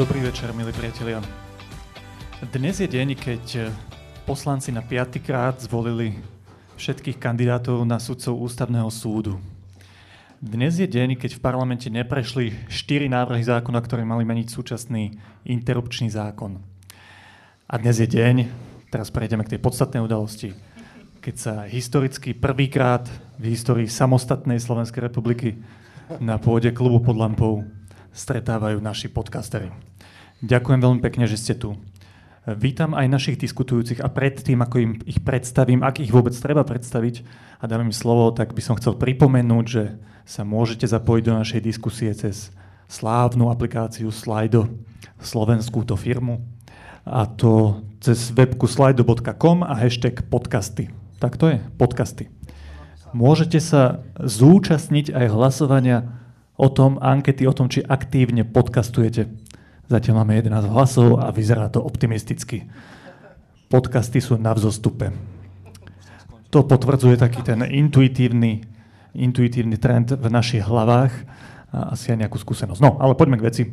Dobrý večer, milí priatelia. Dnes je deň, keď poslanci na piatýkrát zvolili všetkých kandidátov na sudcov ústavného súdu. Dnes je deň, keď v parlamente neprešli štyri návrhy zákona, ktoré mali meniť súčasný interrupčný zákon. A dnes je deň, teraz prejdeme k tej podstatnej udalosti, keď sa historicky prvýkrát v histórii samostatnej Slovenskej republiky na pôde klubu pod lampou stretávajú naši podcastery. Ďakujem veľmi pekne, že ste tu. Vítam aj našich diskutujúcich a predtým, ako im ich predstavím, ak ich vôbec treba predstaviť a dám im slovo, tak by som chcel pripomenúť, že sa môžete zapojiť do našej diskusie cez slávnu aplikáciu Slido, slovenskú to firmu, a to cez webku slido.com a hashtag podcasty. Tak to je, podcasty. Môžete sa zúčastniť aj hlasovania o tom, ankety o tom, či aktívne podcastujete. Zatiaľ máme 11 hlasov a vyzerá to optimisticky. Podcasty sú na vzostupe. To potvrdzuje taký ten intuitívny, intuitívny trend v našich hlavách a asi aj nejakú skúsenosť. No, ale poďme k veci.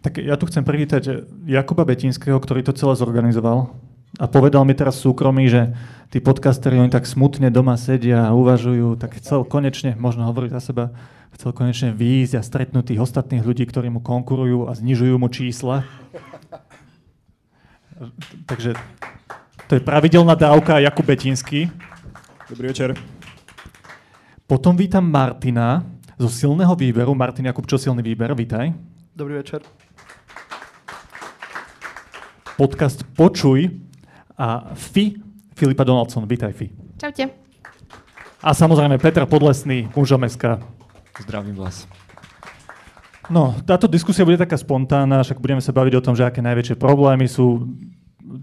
Tak ja tu chcem privítať Jakuba Betinského, ktorý to celé zorganizoval a povedal mi teraz súkromí, že tí podcasteri, oni tak smutne doma sedia a uvažujú, tak chcel konečne, možno hovoriť za seba, chcel konečne výjsť a stretnúť tých ostatných ľudí, ktorí mu konkurujú a znižujú mu čísla. Takže to je pravidelná dávka Jakub Betinský. Dobrý večer. Potom vítam Martina zo silného výberu. Martin Jakub, čo silný výber? Vítaj. Dobrý večer. Podcast Počuj a FI, Filipa Donaldson. Vítaj, FI. Čaute. A samozrejme Petra Podlesný, mužomeska. Zdravím vás. No, táto diskusia bude taká spontánna, však budeme sa baviť o tom, že aké najväčšie problémy sú,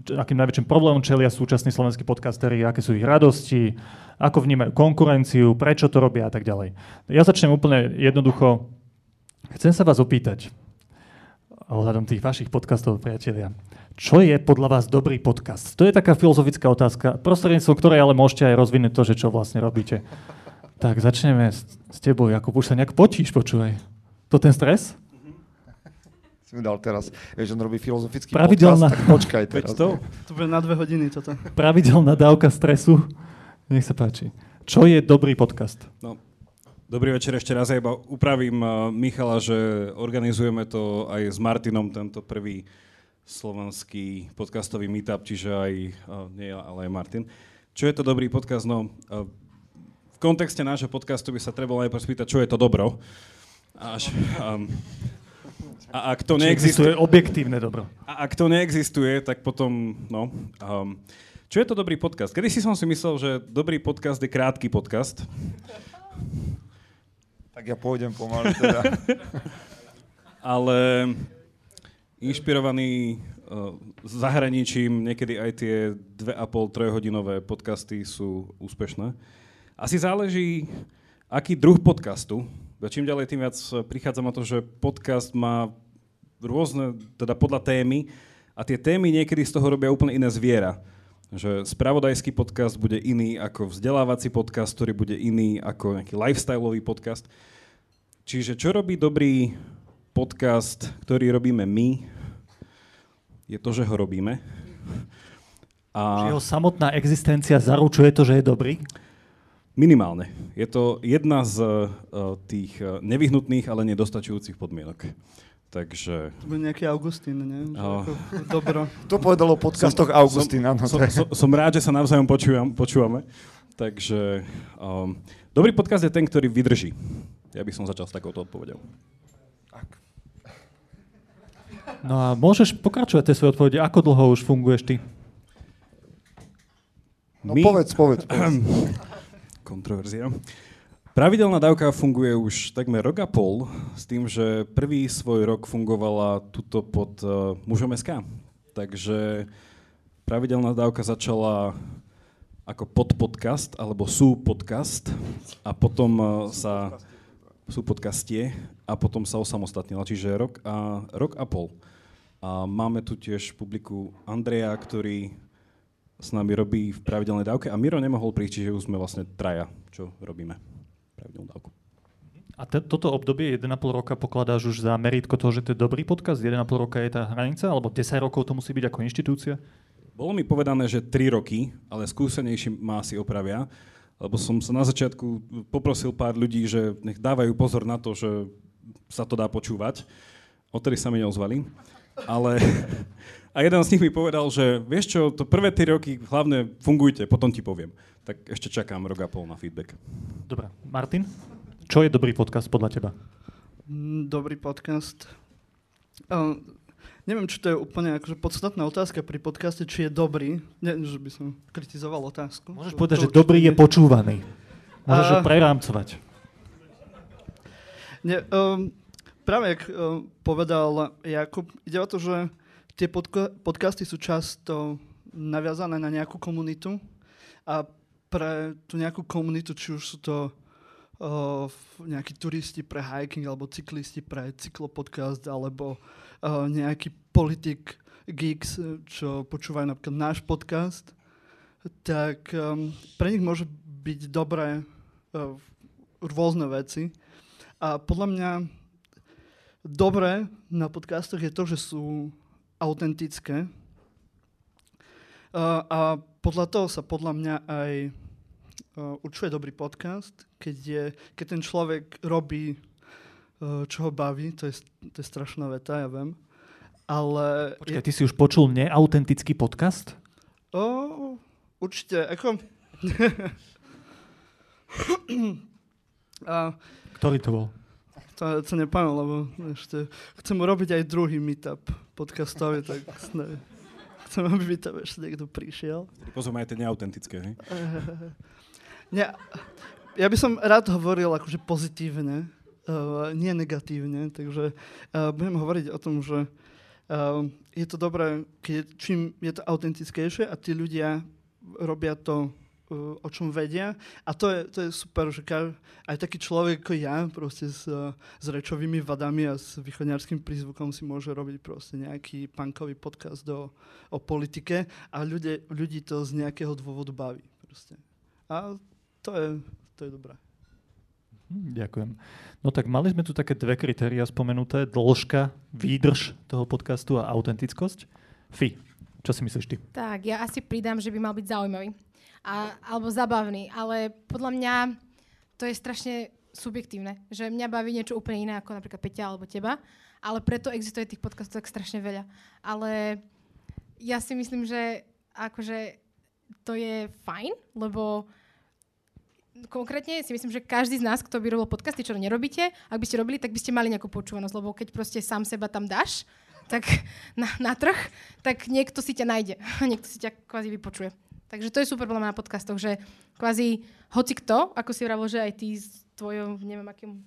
akým najväčším problémom čelia súčasní slovenskí podcastery, aké sú ich radosti, ako vnímajú konkurenciu, prečo to robia a tak ďalej. Ja začnem úplne jednoducho. Chcem sa vás opýtať, ohľadom tých vašich podcastov, priatelia. Čo je podľa vás dobrý podcast? To je taká filozofická otázka, prostredníctvom ktorej ale môžete aj rozvinúť to, že čo vlastne robíte. Tak začneme s, s tebou, Jakub. Už sa nejak potíš, počúvaj. To ten stres? Si mi dal teraz, vieš, on robí filozofický Pravidelná... podcast, tak počkaj teraz. To, to bude na dve hodiny toto. Pravidelná dávka stresu. Nech sa páči. Čo je dobrý podcast? No, dobrý večer ešte raz. Ja iba upravím uh, Michala, že organizujeme to aj s Martinom, tento prvý slovenský podcastový meetup, čiže aj, uh, nie ja, ale aj Martin. Čo je to dobrý podcast? No, uh, v kontexte nášho podcastu by sa trebalo najprv spýtať, čo je to dobro. Až, um, a ak to neexistuje... existuje objektívne dobro. A ak to neexistuje, tak potom, no... Um, čo je to dobrý podcast? Kedy si som si myslel, že dobrý podcast je krátky podcast. Tak ja pôjdem pomaly teda. Ale inšpirovaný uh, zahraničím, niekedy aj tie 2,5-3 hodinové podcasty sú úspešné. Asi záleží, aký druh podcastu. A čím ďalej, tým viac prichádzam na to, že podcast má rôzne, teda podľa témy, a tie témy niekedy z toho robia úplne iné zviera. Že spravodajský podcast bude iný ako vzdelávací podcast, ktorý bude iný ako nejaký lifestyleový podcast. Čiže čo robí dobrý podcast, ktorý robíme my, je to, že ho robíme. A... Že jeho samotná existencia zaručuje to, že je dobrý? Minimálne. Je to jedna z uh, tých uh, nevyhnutných, ale nedostačujúcich podmienok. Takže... To bude nejaký Augustín, nie? Že Oh. ako dobro. To povedalo v podcastoch Augustín, áno. Som, je- som, som rád, že sa navzájom počúvam, počúvame. Takže um, dobrý podcast je ten, ktorý vydrží. Ja by som začal s takouto odpovedou. No a môžeš pokračovať tej svojej odpovede. Ako dlho už funguješ ty? No povedz, povedz. povedz. Kontroverzia. Pravidelná dávka funguje už takmer rok a pol, s tým, že prvý svoj rok fungovala tuto pod uh, mužom SK. Takže pravidelná dávka začala ako podpodcast, alebo sú podcast a potom uh, sa sú podcastie a potom sa osamostatnila, čiže rok a, rok a pol. A máme tu tiež publiku Andreja, ktorý s nami robí v pravidelnej dávke a Miro nemohol prísť, čiže už sme vlastne traja, čo robíme pravidelnú dávku. A te, toto obdobie 1,5 roka pokladáš už za meritko toho, že to je dobrý podcast? 1,5 roka je tá hranica? Alebo 10 rokov to musí byť ako inštitúcia? Bolo mi povedané, že 3 roky, ale skúsenejší ma asi opravia, lebo som sa na začiatku poprosil pár ľudí, že nech dávajú pozor na to, že sa to dá počúvať. Odtedy sa mi neozvali. Ale a jeden z nich mi povedal, že vieš čo, to prvé 3 roky hlavne fungujte, potom ti poviem. Tak ešte čakám rok a pol na feedback. Dobre. Martin? Čo je dobrý podcast podľa teba? Mm, Dobrý podcast. Uh, neviem, či to je úplne akože podstatná otázka pri podcaste, či je dobrý. Nie, že by som kritizoval otázku. Môžeš To- povedať, to že dobrý je počúvaný. Môžeš ho A- prerámcovať. Nie, um, práve jak um, povedal Jakub, ide o to, že tie podka- podcasty sú často naviazané na nejakú komunitu a pre tú nejakú komunitu, či už sú to uh, nejakí turisti pre hiking alebo cyklisti pre cyklopodcast alebo uh, nejaký politik geeks, čo počúvajú napríklad náš podcast, tak um, pre nich môže byť dobré uh, rôzne veci. A podľa mňa dobré na podcastoch je to, že sú autentické. A podľa toho sa podľa mňa aj uh, určuje dobrý podcast, keď, je, keď ten človek robí, uh, čo ho baví, to je, to je strašná veta, ja viem. Ale... Počkaj, ty si už počul neautentický podcast? O, určite, ako... a, Ktorý to bol? to, to nepamätám, lebo ešte chcem urobiť aj druhý meetup podcastový, tak ne, chcem, aby mi tam ešte niekto prišiel. Pozor, aj tie neautentické, hej? Nie, ja by som rád hovoril akože pozitívne, uh, nie negatívne, takže uh, budem hovoriť o tom, že uh, je to dobré, keď, čím je to autentickejšie a tí ľudia robia to, o čom vedia. A to je, to je super, že aj taký človek ako ja, proste s, uh, s rečovými vadami a s východňarským prízvukom si môže robiť proste nejaký punkový podcast do, o politike a ľudia, ľudí to z nejakého dôvodu baví. Proste. A to je, to je dobré. Hm, Ďakujem. No tak mali sme tu také dve kritéria spomenuté. Dĺžka, výdrž toho podcastu a autentickosť. Fi, čo si myslíš ty? Tak, ja asi pridám, že by mal byť zaujímavý. A, alebo zabavný, ale podľa mňa to je strašne subjektívne, že mňa baví niečo úplne iné ako napríklad Peťa alebo teba, ale preto existuje tých podcastov tak strašne veľa. Ale ja si myslím, že akože to je fajn, lebo konkrétne si myslím, že každý z nás, kto by robil podcasty, čo nerobíte, ak by ste robili, tak by ste mali nejakú počúvanosť, lebo keď proste sám seba tam dáš, tak na, na trh, tak niekto si ťa nájde niekto si ťa kvázi vypočuje. Takže to je super podľa mňa na podcastoch, že kvázi hoci kto, ako si vravil, že aj ty s tvojou, neviem akým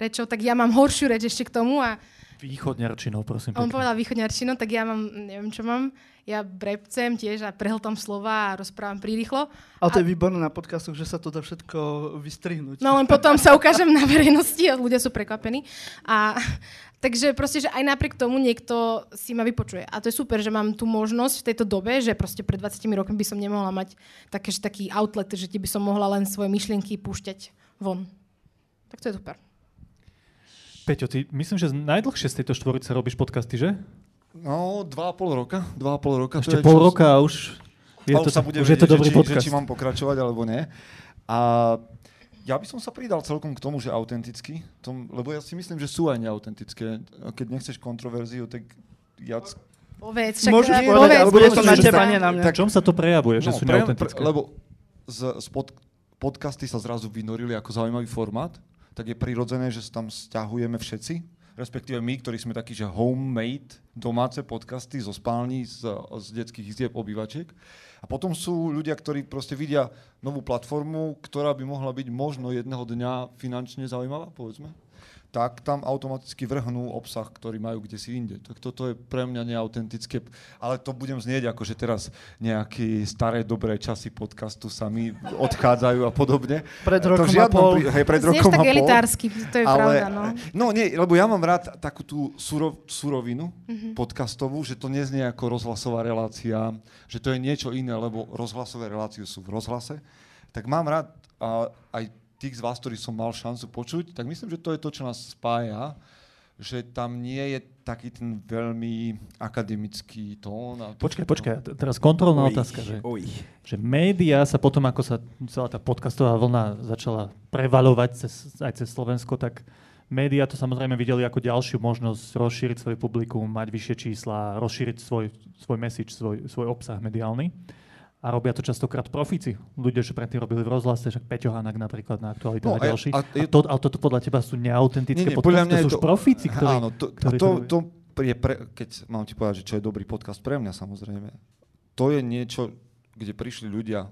rečou, tak ja mám horšiu reč ešte k tomu a Východňarčinou, prosím. on pekne. povedal východňarčinu, tak ja mám, neviem čo mám, ja brepcem tiež a prehltam slova a rozprávam prirýchlo. Ale to je výborné na podcastoch, že sa to dá všetko vystrihnúť. No len potom sa ukážem na verejnosti a ľudia sú prekvapení. A, takže proste, že aj napriek tomu niekto si ma vypočuje. A to je super, že mám tú možnosť v tejto dobe, že proste pred 20 rokmi by som nemohla mať také, že taký outlet, že ti by som mohla len svoje myšlienky púšťať von. Tak to je super. Peťo, ty myslím, že najdlhšie z tejto štvorice robíš podcasty, že? No, dva a pol roka. Dva a pol roka. Ešte pol čo- roka a už je a to, sa bude už je to vedieť, dobrý že, či, podcast. že či mám pokračovať alebo nie. A ja by som sa pridal celkom k tomu, že autenticky, tom, lebo ja si myslím, že sú aj neautentické. A Keď nechceš kontroverziu, tak viac... Povedz, však Môžeš eh, povedať, povedz, ale bude to na teba, sa- nie na mňa. V čom sa to prejavuje, že sú No, pre- neautentické? pre- Lebo z, z pod, podcasty sa zrazu vynorili ako zaujímavý formát, tak je prirodzené, že sa tam stiahujeme všetci, respektíve my, ktorí sme takí, že homemade, domáce podcasty zo spální, z, z detských izieb obývačiek. A potom sú ľudia, ktorí proste vidia novú platformu, ktorá by mohla byť možno jedného dňa finančne zaujímavá, povedzme tak tam automaticky vrhnú obsah, ktorý majú kde si inde. Tak toto je pre mňa neautentické, ale to budem znieť ako, že teraz nejaké staré dobré časy podcastu sa mi odchádzajú a podobne. Pred To rokom a žiadnom pol. prí- hej, pred Znieš rokom tak a pol. elitársky, to je pravda, no. No nie, lebo ja mám rád takú tú surov, surovinu Mhm. mm-hmm. podcastovú, že to neznie ako rozhlasová relácia, že to je niečo iné, lebo rozhlasové relácie sú v rozhlase. Tak mám rád a, aj tých z vás, ktorí som mal šancu počuť, tak myslím, že to je to, čo nás spája, že tam nie je taký ten veľmi akademický tón. A to Počkaj, počkaj, teraz kontrolná Oj, otázka, že, Oj. že médiá sa potom, ako sa celá tá podcastová vlna začala prevalovať cez, aj cez Slovensko, tak médiá to samozrejme videli ako ďalšiu možnosť rozšíriť svoje publikum, mať vyššie čísla, rozšíriť svoj, svoj message, svoj, svoj obsah mediálny. A robia to častokrát profíci. Ľudia, čo predtým robili v rozhlase, však Peťo Hanak napríklad na aktualite No, a, a- ďalší. a A, je- to, ale toto podľa teba sú neautentické Nie, nie, podcasty, to sú to- profíci, ktorí... Áno, to, a ktorí to, robia. to je pre, keď mám ti povedať, že čo je dobrý podcast pre mňa samozrejme. To je niečo, kde prišli ľudia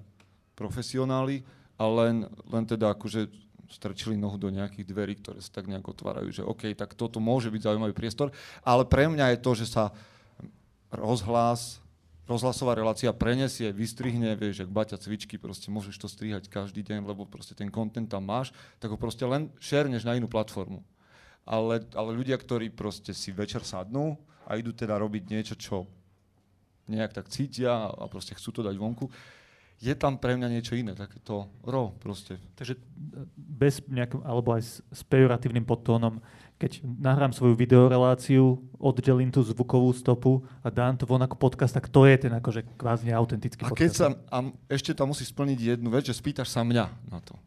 profesionáli a len, len teda akože strčili nohu do nejakých dverí, ktoré sa tak nejak otvárajú, že OK, tak toto môže byť zaujímavý priestor, ale pre mňa je to, že sa rozhlas, rozhlasová relácia prenesie, vystrihne, vieš, jak baťa cvičky, proste môžeš to strihať každý deň, lebo proste ten content tam máš, tak ho proste len šerneš na inú platformu. Ale, ale ľudia, ktorí proste si večer sadnú a idú teda robiť niečo, čo nejak tak cítia a proste chcú to dať vonku, je tam pre mňa niečo iné, takéto ro proste. Takže e, bez nejakým, alebo aj s, s pejoratívnym podtónom, keď nahrám svoju videoreláciu, oddelím tú zvukovú stopu a dám to von ako podcast, tak to je ten akože kvázi neautentický A podcast. keď sa, a ešte tam musíš splniť jednu vec, že spýtaš sa mňa na to.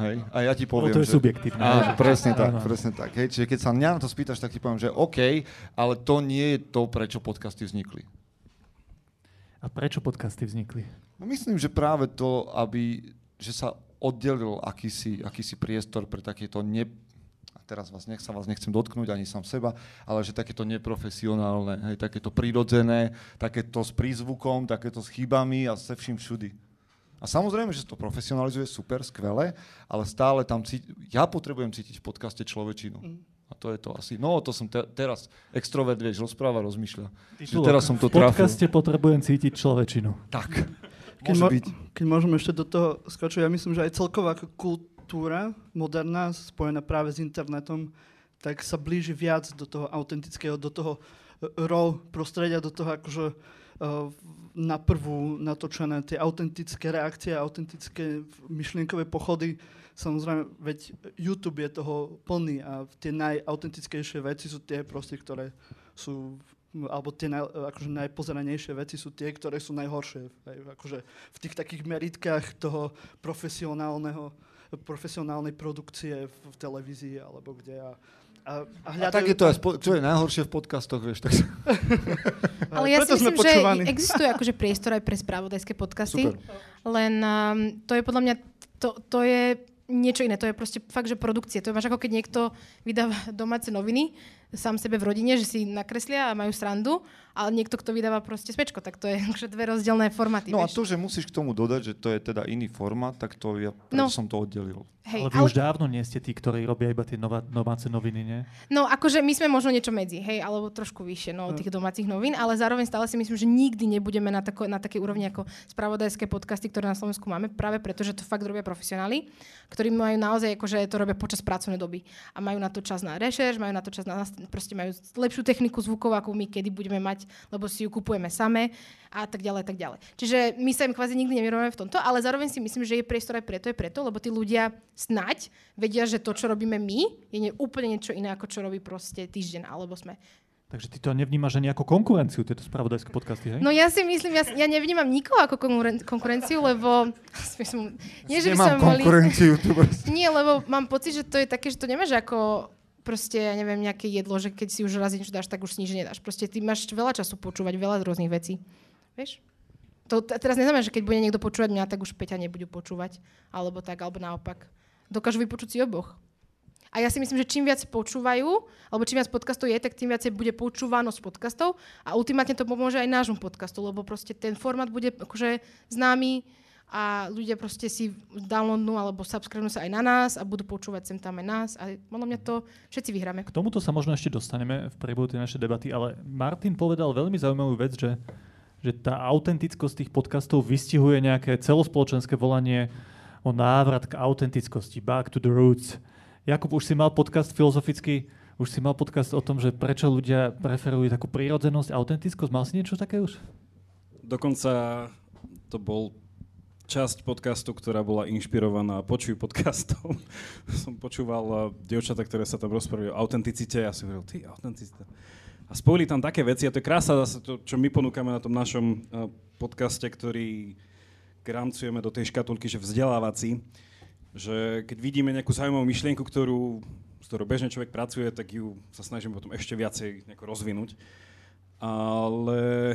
Hej? A ja ti Lebo poviem, to je že... subjektívne. Á, presne tak, Áno. presne tak. Hej? Čiže keď sa mňa na to spýtaš, tak ti poviem, že OK, ale to nie je to, prečo podcasty vznikli. A prečo podcasty vznikli? No myslím, že práve to, aby, že sa oddelil akýsi, akýsi priestor pre takéto ne, teraz vás nech sa vás nechcem dotknúť ani sám seba, ale že takéto neprofesionálne, hej, takéto prirodzené, takéto s prízvukom, takéto s chybami a se vším všudy. A samozrejme, že to profesionalizuje super, skvelé, ale stále tam cíti, ja potrebujem cítiť v podcaste človečinu. A to je to asi. No, to som te, teraz extrovert, vieš, rozpráva, rozmýšľa. Že teraz som to v podcaste trafil. potrebujem cítiť človečinu. Tak. Keď, Môže mo- byť. keď môžem ešte do toho skočiť, ja myslím, že aj celková ako kultúra moderná, spojená práve s internetom, tak sa blíži viac do toho autentického, do toho e, raw prostredia, do toho akože uh, na prvú natočené tie autentické reakcie, autentické myšlienkové pochody. Samozrejme, veď YouTube je toho plný a tie najautentickejšie veci sú tie proste, ktoré sú alebo tie naj, akože najpozeranejšie veci sú tie, ktoré sú najhoršie. Aj, akože v tých takých meritkách toho profesionálneho, profesionálnej produkcie v, v televízii alebo kde. A, a, a, A hľadajú tak je to aj, spo- čo je najhoršie v podcastoch, vieš, tak Ale ja si myslím, že existuje akože priestor aj pre spravodajské podcasty. super. Len um, to je podľa mňa, to, to je niečo iné. To je proste fakt, že produkcie. To je máš ako keď niekto vydáva domáce noviny sám sebe v rodine, že si nakreslia a majú srandu, ale niekto, kto vydáva proste smečko, tak to je akože dve rozdielne formáty. No a vieš. to, že musíš k tomu dodať, že to je teda iný formát, tak to ja No. som to oddelil. Hej, ale vy už dávno nie ste tí, ktorí robia iba tie nová, domáce noviny, nie? No akože my sme možno niečo medzi, hej, alebo trošku vyššie no, tých domácich novín, ale zároveň stále si myslím, že nikdy nebudeme na, tako, na takej úrovni ako spravodajské podcasty, ktoré na Slovensku máme, práve preto, že to fakt robia profesionáli, ktorí majú naozaj, akože to robia počas pracovnej doby a majú na to čas na rešerš, majú na to čas na, proste majú lepšiu techniku zvukov, ako my kedy budeme mať, lebo si ju kupujeme same a tak ďalej, tak ďalej. Čiže my sa im kvázi nikdy nevyrobíme v tomto, ale zároveň si myslím, že je priestor aj preto, je preto, lebo tí ľudia snať vedia, že to, čo robíme my, je ne, úplne niečo iné, ako čo robí proste týždeň, alebo sme. Takže ty to nevnímaš ani ako konkurenciu, tieto spravodajské podcasty, hej? No ja si myslím, ja, ja nevnímam nikoho ako konkuren- konkurenciu, lebo... Som, nie, že by mali... konkurenciu proste. Nie, lebo mám pocit, že to je také, že to nemáš ako proste, ja neviem, nejaké jedlo, že keď si už raz niečo dáš, tak už si nič nedáš. Proste ty máš veľa času počúvať veľa rôznych vecí. Vieš? To t- teraz neznamená, že keď bude niekto počúvať mňa, tak už Peťa nebudú počúvať. Alebo tak, alebo naopak. Dokážu vypočuť si oboch. A ja si myslím, že čím viac počúvajú, alebo čím viac podcastov je, tak tým viacej bude počúvanosť podcastov a ultimátne to pomôže aj nášmu podcastu, lebo proste ten formát bude akože známy a ľudia proste si downloadnú alebo subscribenú sa aj na nás a budú počúvať sem tam aj nás a podľa mňa to všetci vyhráme. K tomuto sa možno ešte dostaneme v priebehu tej našej debaty, ale Martin povedal veľmi zaujímavú vec, že, že tá autentickosť tých podcastov vystihuje nejaké celospoločenské volanie o návrat k autentickosti, back to the roots. Jakub, už si mal podcast filozoficky, už si mal podcast o tom, že prečo ľudia preferujú takú prírodzenosť, autentickosť. Mal si niečo také už? Dokonca to bol časť podcastu, ktorá bola inšpirovaná počuj podcastom. som počúval uh, dievčata, ktoré sa tam rozprávajú o autenticite a ja si hovoril, ty, autenticita. A spojili tam také veci a to je krása zase to, čo my ponúkame na tom našom uh, podcaste, ktorý gramcujeme do tej škatulky, že vzdelávací, že keď vidíme nejakú zaujímavú myšlienku, ktorú, s ktorou bežne človek pracuje, tak ju sa snažíme potom ešte viacej rozvinúť. Ale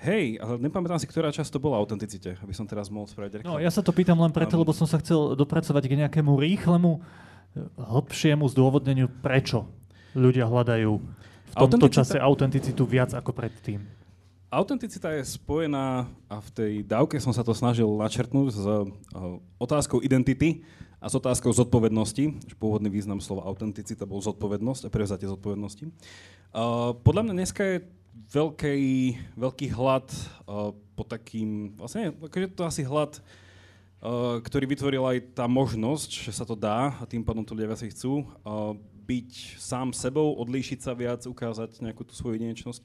Hej, ale nepamätám si, ktorá časť to bola autenticite, aby som teraz mohol spraviť reklamu. No, ja sa to pýtam len preto, um, lebo som sa chcel dopracovať k nejakému rýchlemu, hlbšiemu zdôvodneniu, prečo ľudia hľadajú v tomto čase autenticitu viac ako predtým. Autenticita je spojená, a v tej dávke som sa to snažil načrtnúť, s uh, otázkou identity a s otázkou zodpovednosti. Pôvodný význam slova autenticita bol zodpovednosť a prevzatie zodpovednosti. Uh, podľa mňa dneska je veľký, veľký hlad uh, po takým, vlastne akože to asi hlad, ktorý vytvoril aj tá možnosť, že sa to dá a tým pádom to ľudia viacej chcú, byť sám sebou, odlíšiť sa viac, ukázať nejakú tú svoju jedinečnosť.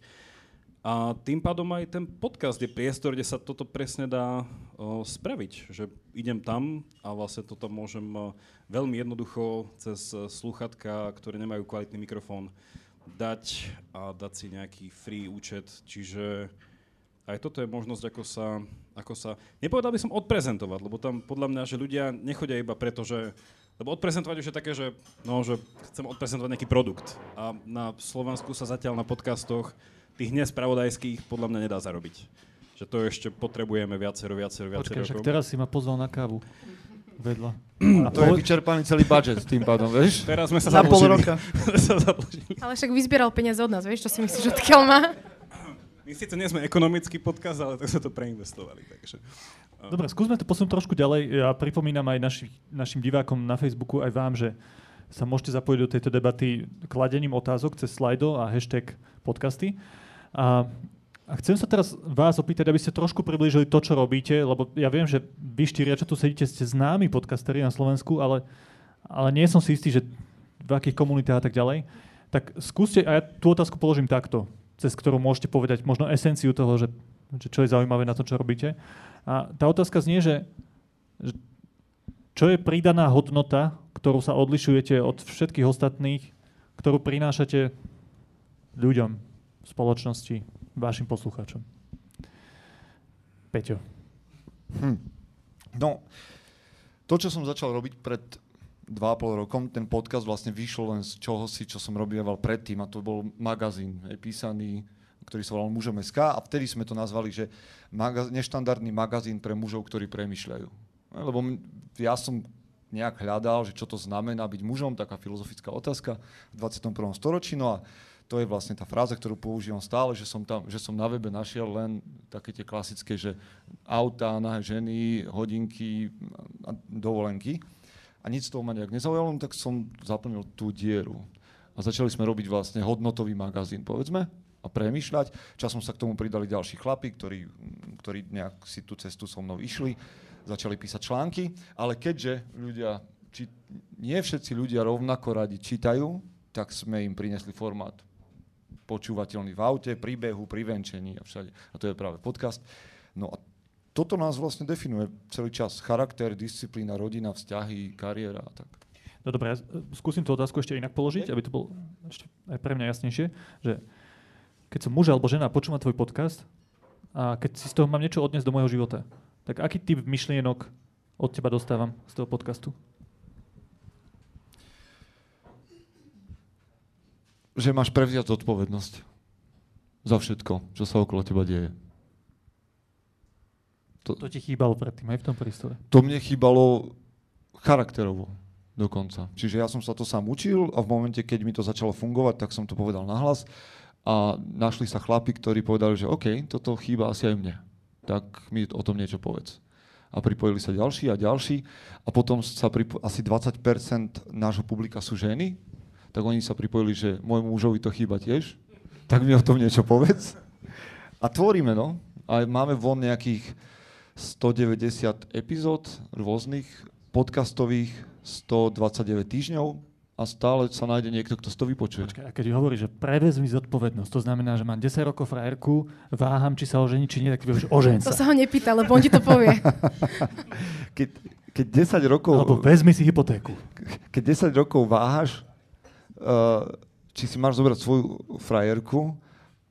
A tým pádom aj ten podcast je priestor, kde sa toto presne dá uh, spraviť. Že idem tam a vlastne toto môžem uh, veľmi jednoducho cez uh, sluchatka, ktoré nemajú kvalitný mikrofón, dať a dať si nejaký free účet. Čiže aj toto je možnosť, ako sa, ako sa... Nepovedal by som odprezentovať, lebo tam podľa mňa, že ľudia nechodia iba preto, že... Lebo odprezentovať už je také, že, no, že chcem odprezentovať nejaký produkt. A na Slovensku sa zatiaľ na podcastoch tých nespravodajských podľa mňa nedá zarobiť. Že to ešte potrebujeme viacero, viacero, viacero Počkej, však teraz si ma pozval na kávu vedľa. A to je vyčerpaný celý budget tým pádom, vieš? Teraz sme sa Za pol roka. Ale však vyzbieral peniaze od nás, vieš, čo si myslíš, odkiaľ má? My síce nie sme ekonomický podkaz, ale tak sme to preinvestovali. Takže. Dobre, skúsme to posunúť trošku ďalej. Ja pripomínam aj naši, našim divákom na Facebooku, aj vám, že sa môžete zapojiť do tejto debaty kladením otázok cez Slido a hashtag podcasty. A a chcem sa teraz vás opýtať, aby ste trošku priblížili to, čo robíte, lebo ja viem, že vy štyria, čo tu sedíte, ste známi podcasteri na Slovensku, ale, ale nie som si istý, že v akých komunitách a tak ďalej. Tak skúste, a ja tú otázku položím takto, cez ktorú môžete povedať možno esenciu toho, že, že čo je zaujímavé na to, čo robíte. A tá otázka znie, že, že čo je pridaná hodnota, ktorú sa odlišujete od všetkých ostatných, ktorú prinášate ľuďom, spoločnosti, vašim poslucháčom. Peťo. Hm. No, to, čo som začal robiť pred 2,5 rokom, ten podcast vlastne vyšiel len z čoho si, čo som robieval predtým a to bol magazín, je písaný, ktorý sa volal Mužom SK a vtedy sme to nazvali, že magaz- neštandardný magazín pre mužov, ktorí premyšľajú. Lebo ja som nejak hľadal, že čo to znamená byť mužom, taká filozofická otázka v 21. storočí. No a to je vlastne tá fráza, ktorú používam stále, že som, tam, že som na webe našiel len také tie klasické, že auta, nahé ženy, hodinky a dovolenky. A nič z toho ma nejak nezaujalo, tak som zaplnil tú dieru. A začali sme robiť vlastne hodnotový magazín, povedzme, a premýšľať. Časom sa k tomu pridali ďalší chlapi, ktorí, ktorí nejak si tú cestu so mnou išli, začali písať články, ale keďže ľudia, či, nie všetci ľudia rovnako radi čítajú, tak sme im prinesli formát počúvateľný v aute, pri behu, pri venčení a všade. A to je práve podcast. No a toto nás vlastne definuje celý čas. Charakter, disciplína, rodina, vzťahy, kariéra a tak. No dobré, ja skúsim tú otázku ešte inak položiť, aby to bolo ešte aj pre mňa jasnejšie, že keď som muž alebo žena počúva tvoj podcast a keď si z toho mám niečo odniesť do môjho života, tak aký typ myšlienok od teba dostávam z toho podcastu? Že máš prevziať zodpovednosť za všetko, čo sa okolo teba deje. To, to ti chýbalo predtým aj v tom prístore? To mne chýbalo charakterovo dokonca. Čiže ja som sa to sám učil a v momente, keď mi to začalo fungovať, tak som to povedal nahlas a našli sa chlapi, ktorí povedali, že OK, toto chýba asi aj mne. Tak mi o tom niečo povedz. A pripojili sa ďalší a ďalší a potom sa pripo- asi 20% nášho publika sú ženy, tak oni sa pripojili, že môjmu mužovi to chýba tiež, tak mi o tom niečo povedz. A tvoríme, no. A máme von nejakých 190 epizód rôznych, podcastových 129 týždňov, a stále sa nájde niekto, kto si to vypočuje. Počkaj, a keď hovorí, že prevezmi zodpovednosť, to znamená, že mám 10 rokov frajerku, váham, či sa ožení, či nie, tak ty povieš, ožen To sa. sa ho nepýta, lebo on ti to povie. Keď, keď 10 rokov... Alebo vezmi si hypotéku. keď 10 rokov váhaš, či si máš zobrať svoju frajerku,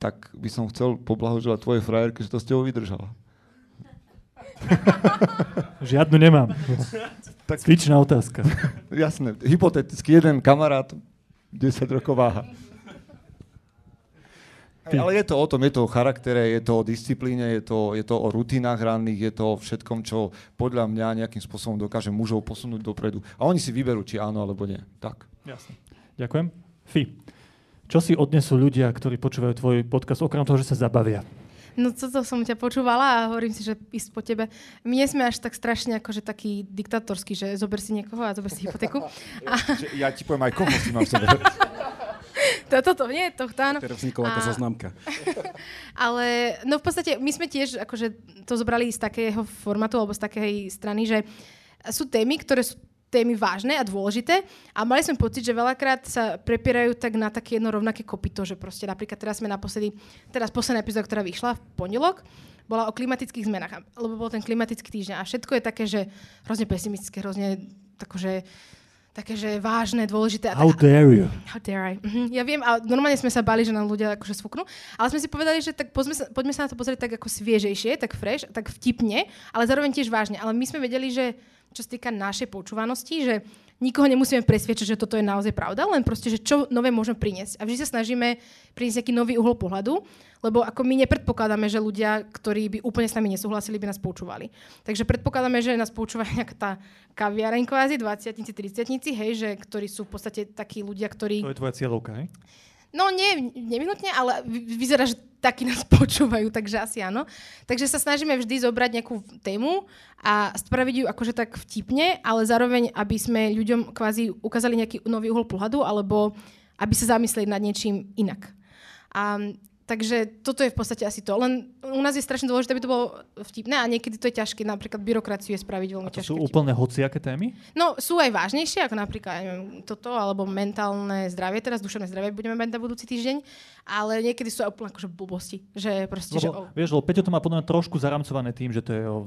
tak by som chcel poblahoželať tvojej frajerke, že to s tebou vydržala. Žiadnu nemám. Tak- Cvičná otázka. Jasné, hypoteticky jeden kamarát 10 rokov váha. Hej, ale je to o tom, je to o charaktere, je to o disciplíne, je to, je to o rutinách ranných, je to o všetkom, čo podľa mňa nejakým spôsobom dokáže mužov posunúť dopredu. A oni si vyberú, či áno alebo nie. Tak. Jasne. Ďakujem. Fi, čo si odnesú ľudia, ktorí počúvajú tvoj podcast, okrem toho, že sa zabavia? No toto som ťa počúvala a hovorím si, že ísť po tebe. My nie sme až tak strašne akože taký diktatorský, že zober si niekoho a zober si hypotéku. A Ja ti poviem aj koho si mám v sebe. to, toto, nie, tohto áno. Teraz vznikla taká zoznamka. Ale no v podstate my sme tiež akože to zobrali z takého formátu alebo z takej strany, že sú témy, ktoré sú témy vážne a dôležité a mali sme pocit, že veľakrát sa prepierajú tak na také jedno rovnaké kopito, že proste napríklad teraz sme naposledy, teraz posledná epizóda, ktorá vyšla v pondelok, bola o klimatických zmenách, lebo bol ten klimatický týždeň a všetko je také, že hrozne pesimistické, hrozne takože, také, že vážne, dôležité. A How dare you? How dare I? Mhm, Ja viem, a normálne sme sa bali, že nám ľudia akože sfúknú, ale sme si povedali, že tak poďme sa, poďme sa na to pozrieť tak ako sviežejšie, tak fresh, tak vtipne, ale zároveň tiež vážne. Ale my sme vedeli, že čo sa týka našej počúvanosti, že nikoho nemusíme presviečať, že toto je naozaj pravda, len proste, že čo nové môžeme priniesť. A vždy sa snažíme priniesť nejaký nový uhol pohľadu, lebo ako my nepredpokladáme, že ľudia, ktorí by úplne s nami nesúhlasili, by nás počúvali. Takže predpokladáme, že nás počúva nejaká tá kaviareň kvázi, 20 30 hej, že ktorí sú v podstate takí ľudia, ktorí... To je tvoja cieľovka, hej? No nie, nevyhnutne, ale vy- vyzerá, že takí nás počúvajú, takže asi áno. Takže sa snažíme vždy zobrať nejakú tému a spraviť ju akože tak vtipne, ale zároveň, aby sme ľuďom kvázi ukázali nejaký nový uhol pohľadu, alebo aby sa zamysleli nad niečím inak. A, takže toto je v podstate asi to. Len u nás je strašne dôležité, aby to bolo vtipné a niekedy to je ťažké. Napríklad byrokraciu je spraviť veľmi ťažké. sú úplne hociaké témy? No, sú aj vážnejšie, ako napríklad ja neviem, toto, alebo mentálne zdravie, teraz duševné zdravie budeme mať na budúci týždeň, ale niekedy sú aj úplne akože blbosti, že proste, že... Lebo, vieš, lebo Peťo to má podľa mňa trošku zaramcované tým, že to je o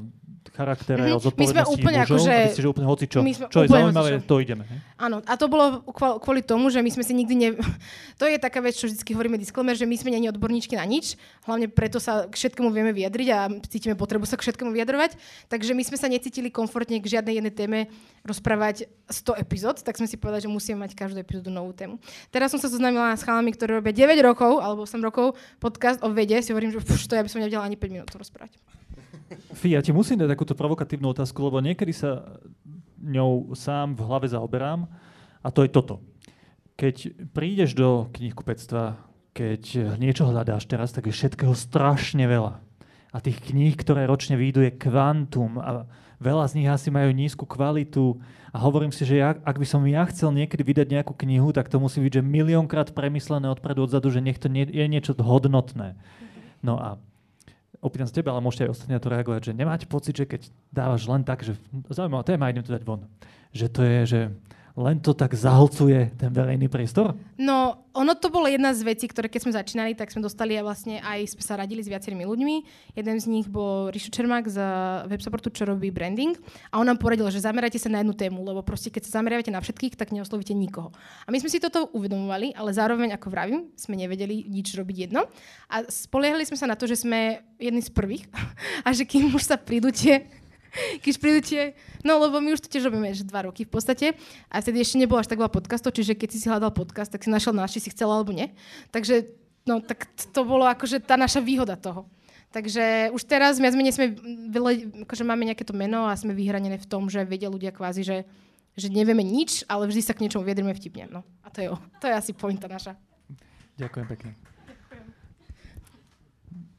charaktere, Mhm. o My sme zodpovednosti úplne mužov, akože- a že úplne hocičo. my sme Čo je zaujímavé, hocičo. to ideme. Hej? Áno, a to bolo kvôli, tomu, že my sme si nikdy ne... To je taká vec, čo vždy hovoríme disclaimer, že my sme není odborníčky na nič, hlavne preto sa k všetkému vieme vyjadriť a cítime potrebu sa k všetkému vyjadrovať. Takže my sme sa necítili komfortne k žiadnej jednej téme rozprávať 100 epizód, tak sme si povedali, že musíme mať každú epizódu novú tému. Teraz som sa zoznámila s chalami, ktorí robia 9 rokov alebo 8 rokov podcast o vede, si hovorím, že pš, to ja by som nevedela ani 5 minút rozprávať. Fi, ja ti musím dať takúto provokatívnu otázku, lebo niekedy sa ňou sám v hlave zaoberám a to je toto. Keď prídeš do knihkupectva, keď niečo hľadáš teraz, tak je všetkého strašne veľa. A tých kníh, ktoré ročne výjdu, je kvantum a veľa z nich asi majú nízku kvalitu a hovorím si, že ja, ak by som ja chcel niekedy vydať nejakú knihu, tak to musí byť, že miliónkrát premyslené odpredu odzadu, že nech to nie, je niečo hodnotné. No a opýtam sa teba, ale môžete aj ostatní na to reagovať, že nemáte pocit, že keď dávaš len tak, že zaujímavá téma, idem to dať von, že to je, že len to tak zahlcuje ten verejný priestor? No, ono to bolo jedna z vecí, ktoré keď sme začínali, tak sme dostali a vlastne aj sme sa radili s viacerými ľuďmi. Jeden z nich bol Rišu Čermák z web supportu, čo robí branding. A on nám poradil, že zamerajte sa na jednu tému, lebo proste keď sa zameriavate na všetkých, tak neoslovíte nikoho. A my sme si toto uvedomovali, ale zároveň, ako vravím, sme nevedeli nič robiť jedno. A spoliehali sme sa na to, že sme jedni z prvých a že kým už sa prídu tie keď prídu tie... No, lebo my už to tiež robíme, že dva roky v podstate. A vtedy ešte nebolo až tak veľa podcastov, čiže keď si hľadal podcast, tak si našiel náš, či si chcel alebo nie. Takže, no, tak to bolo akože tá naša výhoda toho. Takže už teraz viac menej sme, akože máme nejaké to meno a sme vyhranené v tom, že vedia ľudia kvázi, že, že nevieme nič, ale vždy sa k niečomu vyjadrime vtipne. No. A to je, to je asi pointa naša. Ďakujem pekne.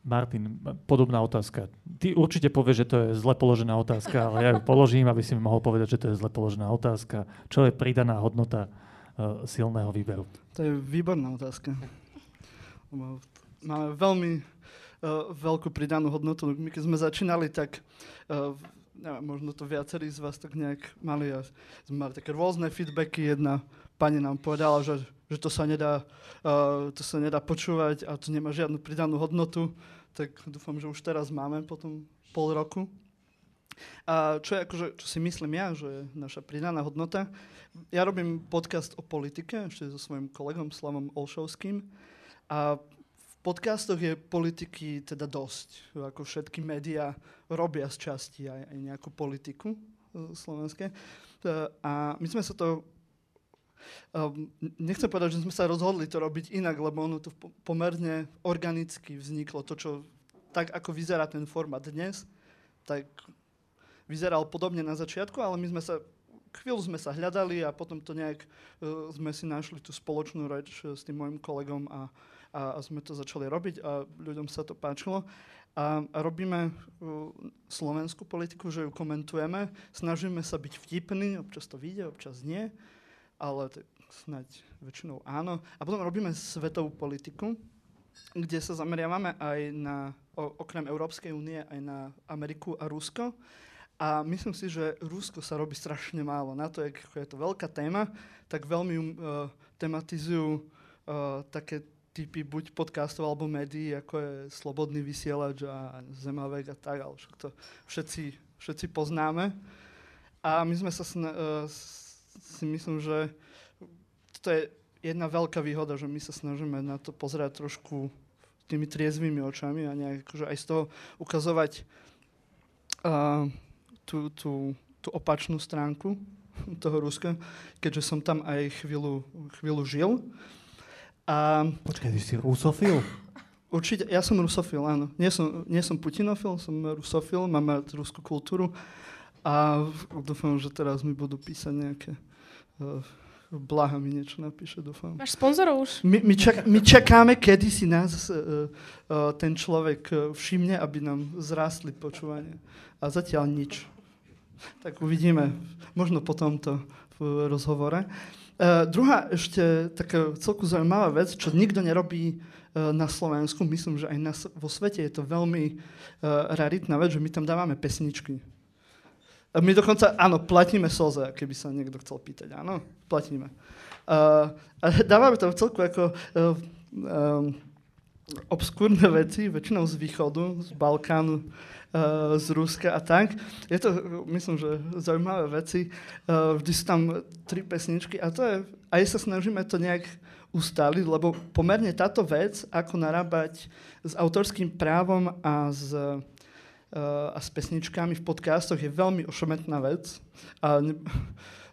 Martin, podobná otázka. Ty určite povieš, že to je zle položená otázka, ale ja ju položím, aby si mi mohol povedať, že to je zle položená otázka. Čo je pridaná hodnota uh, silného výberu? To je výborná otázka. Máme veľmi uh, veľkú pridanú hodnotu. My keď sme začínali, tak uh, neviem, možno to viacerí z vás tak nejak mali a sme mali také rôzne feedbacky. Jedna pani nám povedala, že, že to, sa nedá, uh, to sa nedá počúvať a to nemá žiadnu pridanú hodnotu. Tak dúfam, že už teraz máme potom pol roku. A čo, je akože, čo si myslím ja, že je naša pridaná hodnota, ja robím podcast o politike, ešte so svojím kolegom Slavom Olšovským. A v podcastoch je politiky teda dosť. Ako všetky médiá robia z časti aj, aj nejakú politiku uh, slovenské. Uh, a my sme sa to Um, nechcem povedať, že sme sa rozhodli to robiť inak, lebo ono to pomerne organicky vzniklo. To, čo tak ako vyzerá ten format dnes, tak vyzeral podobne na začiatku, ale my sme sa chvíľu sme sa hľadali a potom to nejak uh, sme si našli tú spoločnú reč uh, s tým môjim kolegom a, a, a sme to začali robiť a ľuďom sa to páčilo. A, a robíme uh, slovenskú politiku, že ju komentujeme, snažíme sa byť vtipní, občas to vyjde, občas nie, ale to snáď väčšinou áno. A potom robíme svetovú politiku, kde sa zameriavame aj na, okrem Európskej únie, aj na Ameriku a Rusko. A myslím si, že Rusko sa robí strašne málo. Na to, ako je to veľká téma, tak veľmi uh, tematizujú uh, také typy buď podcastov alebo médií, ako je Slobodný vysielač a Zemavek a tak, ale však to všetci, všetci poznáme. A my sme sa sna- uh, si myslím, že to je jedna veľká výhoda, že my sa snažíme na to pozerať trošku tými triezvými očami a nejak akože aj z toho ukazovať uh, tú, tú, tú opačnú stránku toho Ruska, keďže som tam aj chvíľu, chvíľu žil. A, Počkaj, ty si rusofil? Určite, ja som rusofil, áno. Nie som, nie som putinofil, som rusofil, mám rád ruskú kultúru a dúfam, že teraz mi budú písať nejaké uh, Blaha mi niečo napíše, dúfam. Máš sponzorov už? My, my, čak, my čakáme, kedy si nás uh, uh, ten človek všimne, aby nám zrástli počúvanie. A zatiaľ nič. Tak uvidíme, možno po tomto rozhovore. Uh, druhá ešte taká celku zaujímavá vec, čo nikto nerobí uh, na Slovensku, myslím, že aj na, vo svete je to veľmi uh, raritná vec, že my tam dávame pesničky. My dokonca, áno, platíme Soze, keby sa niekto chcel pýtať. Áno, platíme. Uh, a dávame tam celku ako uh, um, obskúrne veci, väčšinou z východu, z Balkánu, uh, z Ruska a tak. Je to, myslím, že zaujímavé veci. Uh, vždy sú tam tri pesničky a to je, aj sa snažíme to nejak ustáliť, lebo pomerne táto vec, ako narábať s autorským právom a s, a s pesničkami v podcastoch je veľmi ošometná vec. A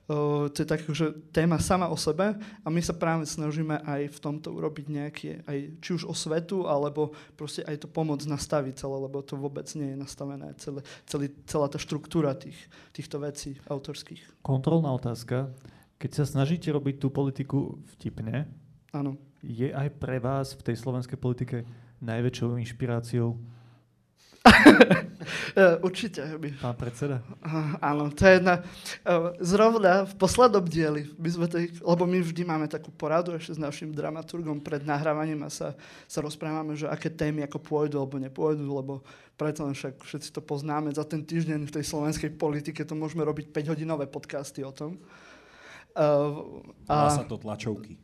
Uh, to je tak, že téma sama o sebe a my sa práve snažíme aj v tomto urobiť nejaké, aj či už o svetu, alebo proste aj to pomôcť nastaviť celé, lebo to vôbec nie je nastavené, celé, celý, celá tá štruktúra tých, týchto vecí autorských. Kontrolná otázka. Keď sa snažíte robiť tú politiku vtipne, Áno. je aj pre vás v tej slovenskej politike najväčšou inšpiráciou určite. My. pán predseda? Áno, to je jedna... e, Zrovna v poslednom dieli, my sme to, lebo my vždy máme takú poradu ešte s našim dramaturgom pred nahrávaním a sa, sa rozprávame, že aké témy ako pôjdu alebo nepôjdu, lebo preto len však všetci to poznáme. Za ten týždeň v tej slovenskej politike to môžeme robiť 5-hodinové podcasty o tom. Uh, Volá sa to tlačovky.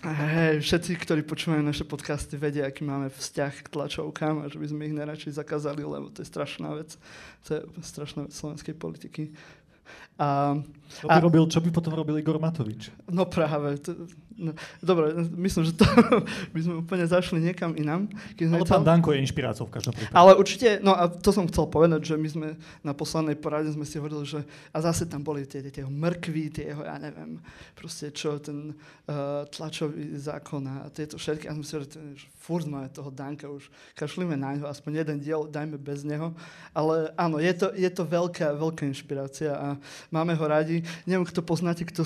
Hej, všetci, ktorí počúvajú naše podcasty, vedia, aký máme vzťah k tlačovkám a že by sme ich najradšej zakázali, lebo to je strašná vec. To je strašná vec slovenskej politiky. A, Čo by, a, robil, čo by potom robil Igor Matovič? No práve. To, no, dobre, myslím, že to by sme úplne zašli niekam inám. Keď sme Ale pán Danko je inšpiráciou v každom prípade. Ale určite, no a to som chcel povedať, že my sme na poslednej porade sme si hovorili, že a zase tam boli tie, tie, jeho mrkvy, tie jeho, ja neviem, proste čo, ten uh, tlačový zákon a tieto všetky. A sme si hovorili, že furt máme toho Danka, už kašlíme na ňo, aspoň jeden diel dajme bez neho. Ale áno, je to, je to veľká, veľká inšpirácia a máme ho radi. Neviem, kto poznáte, kto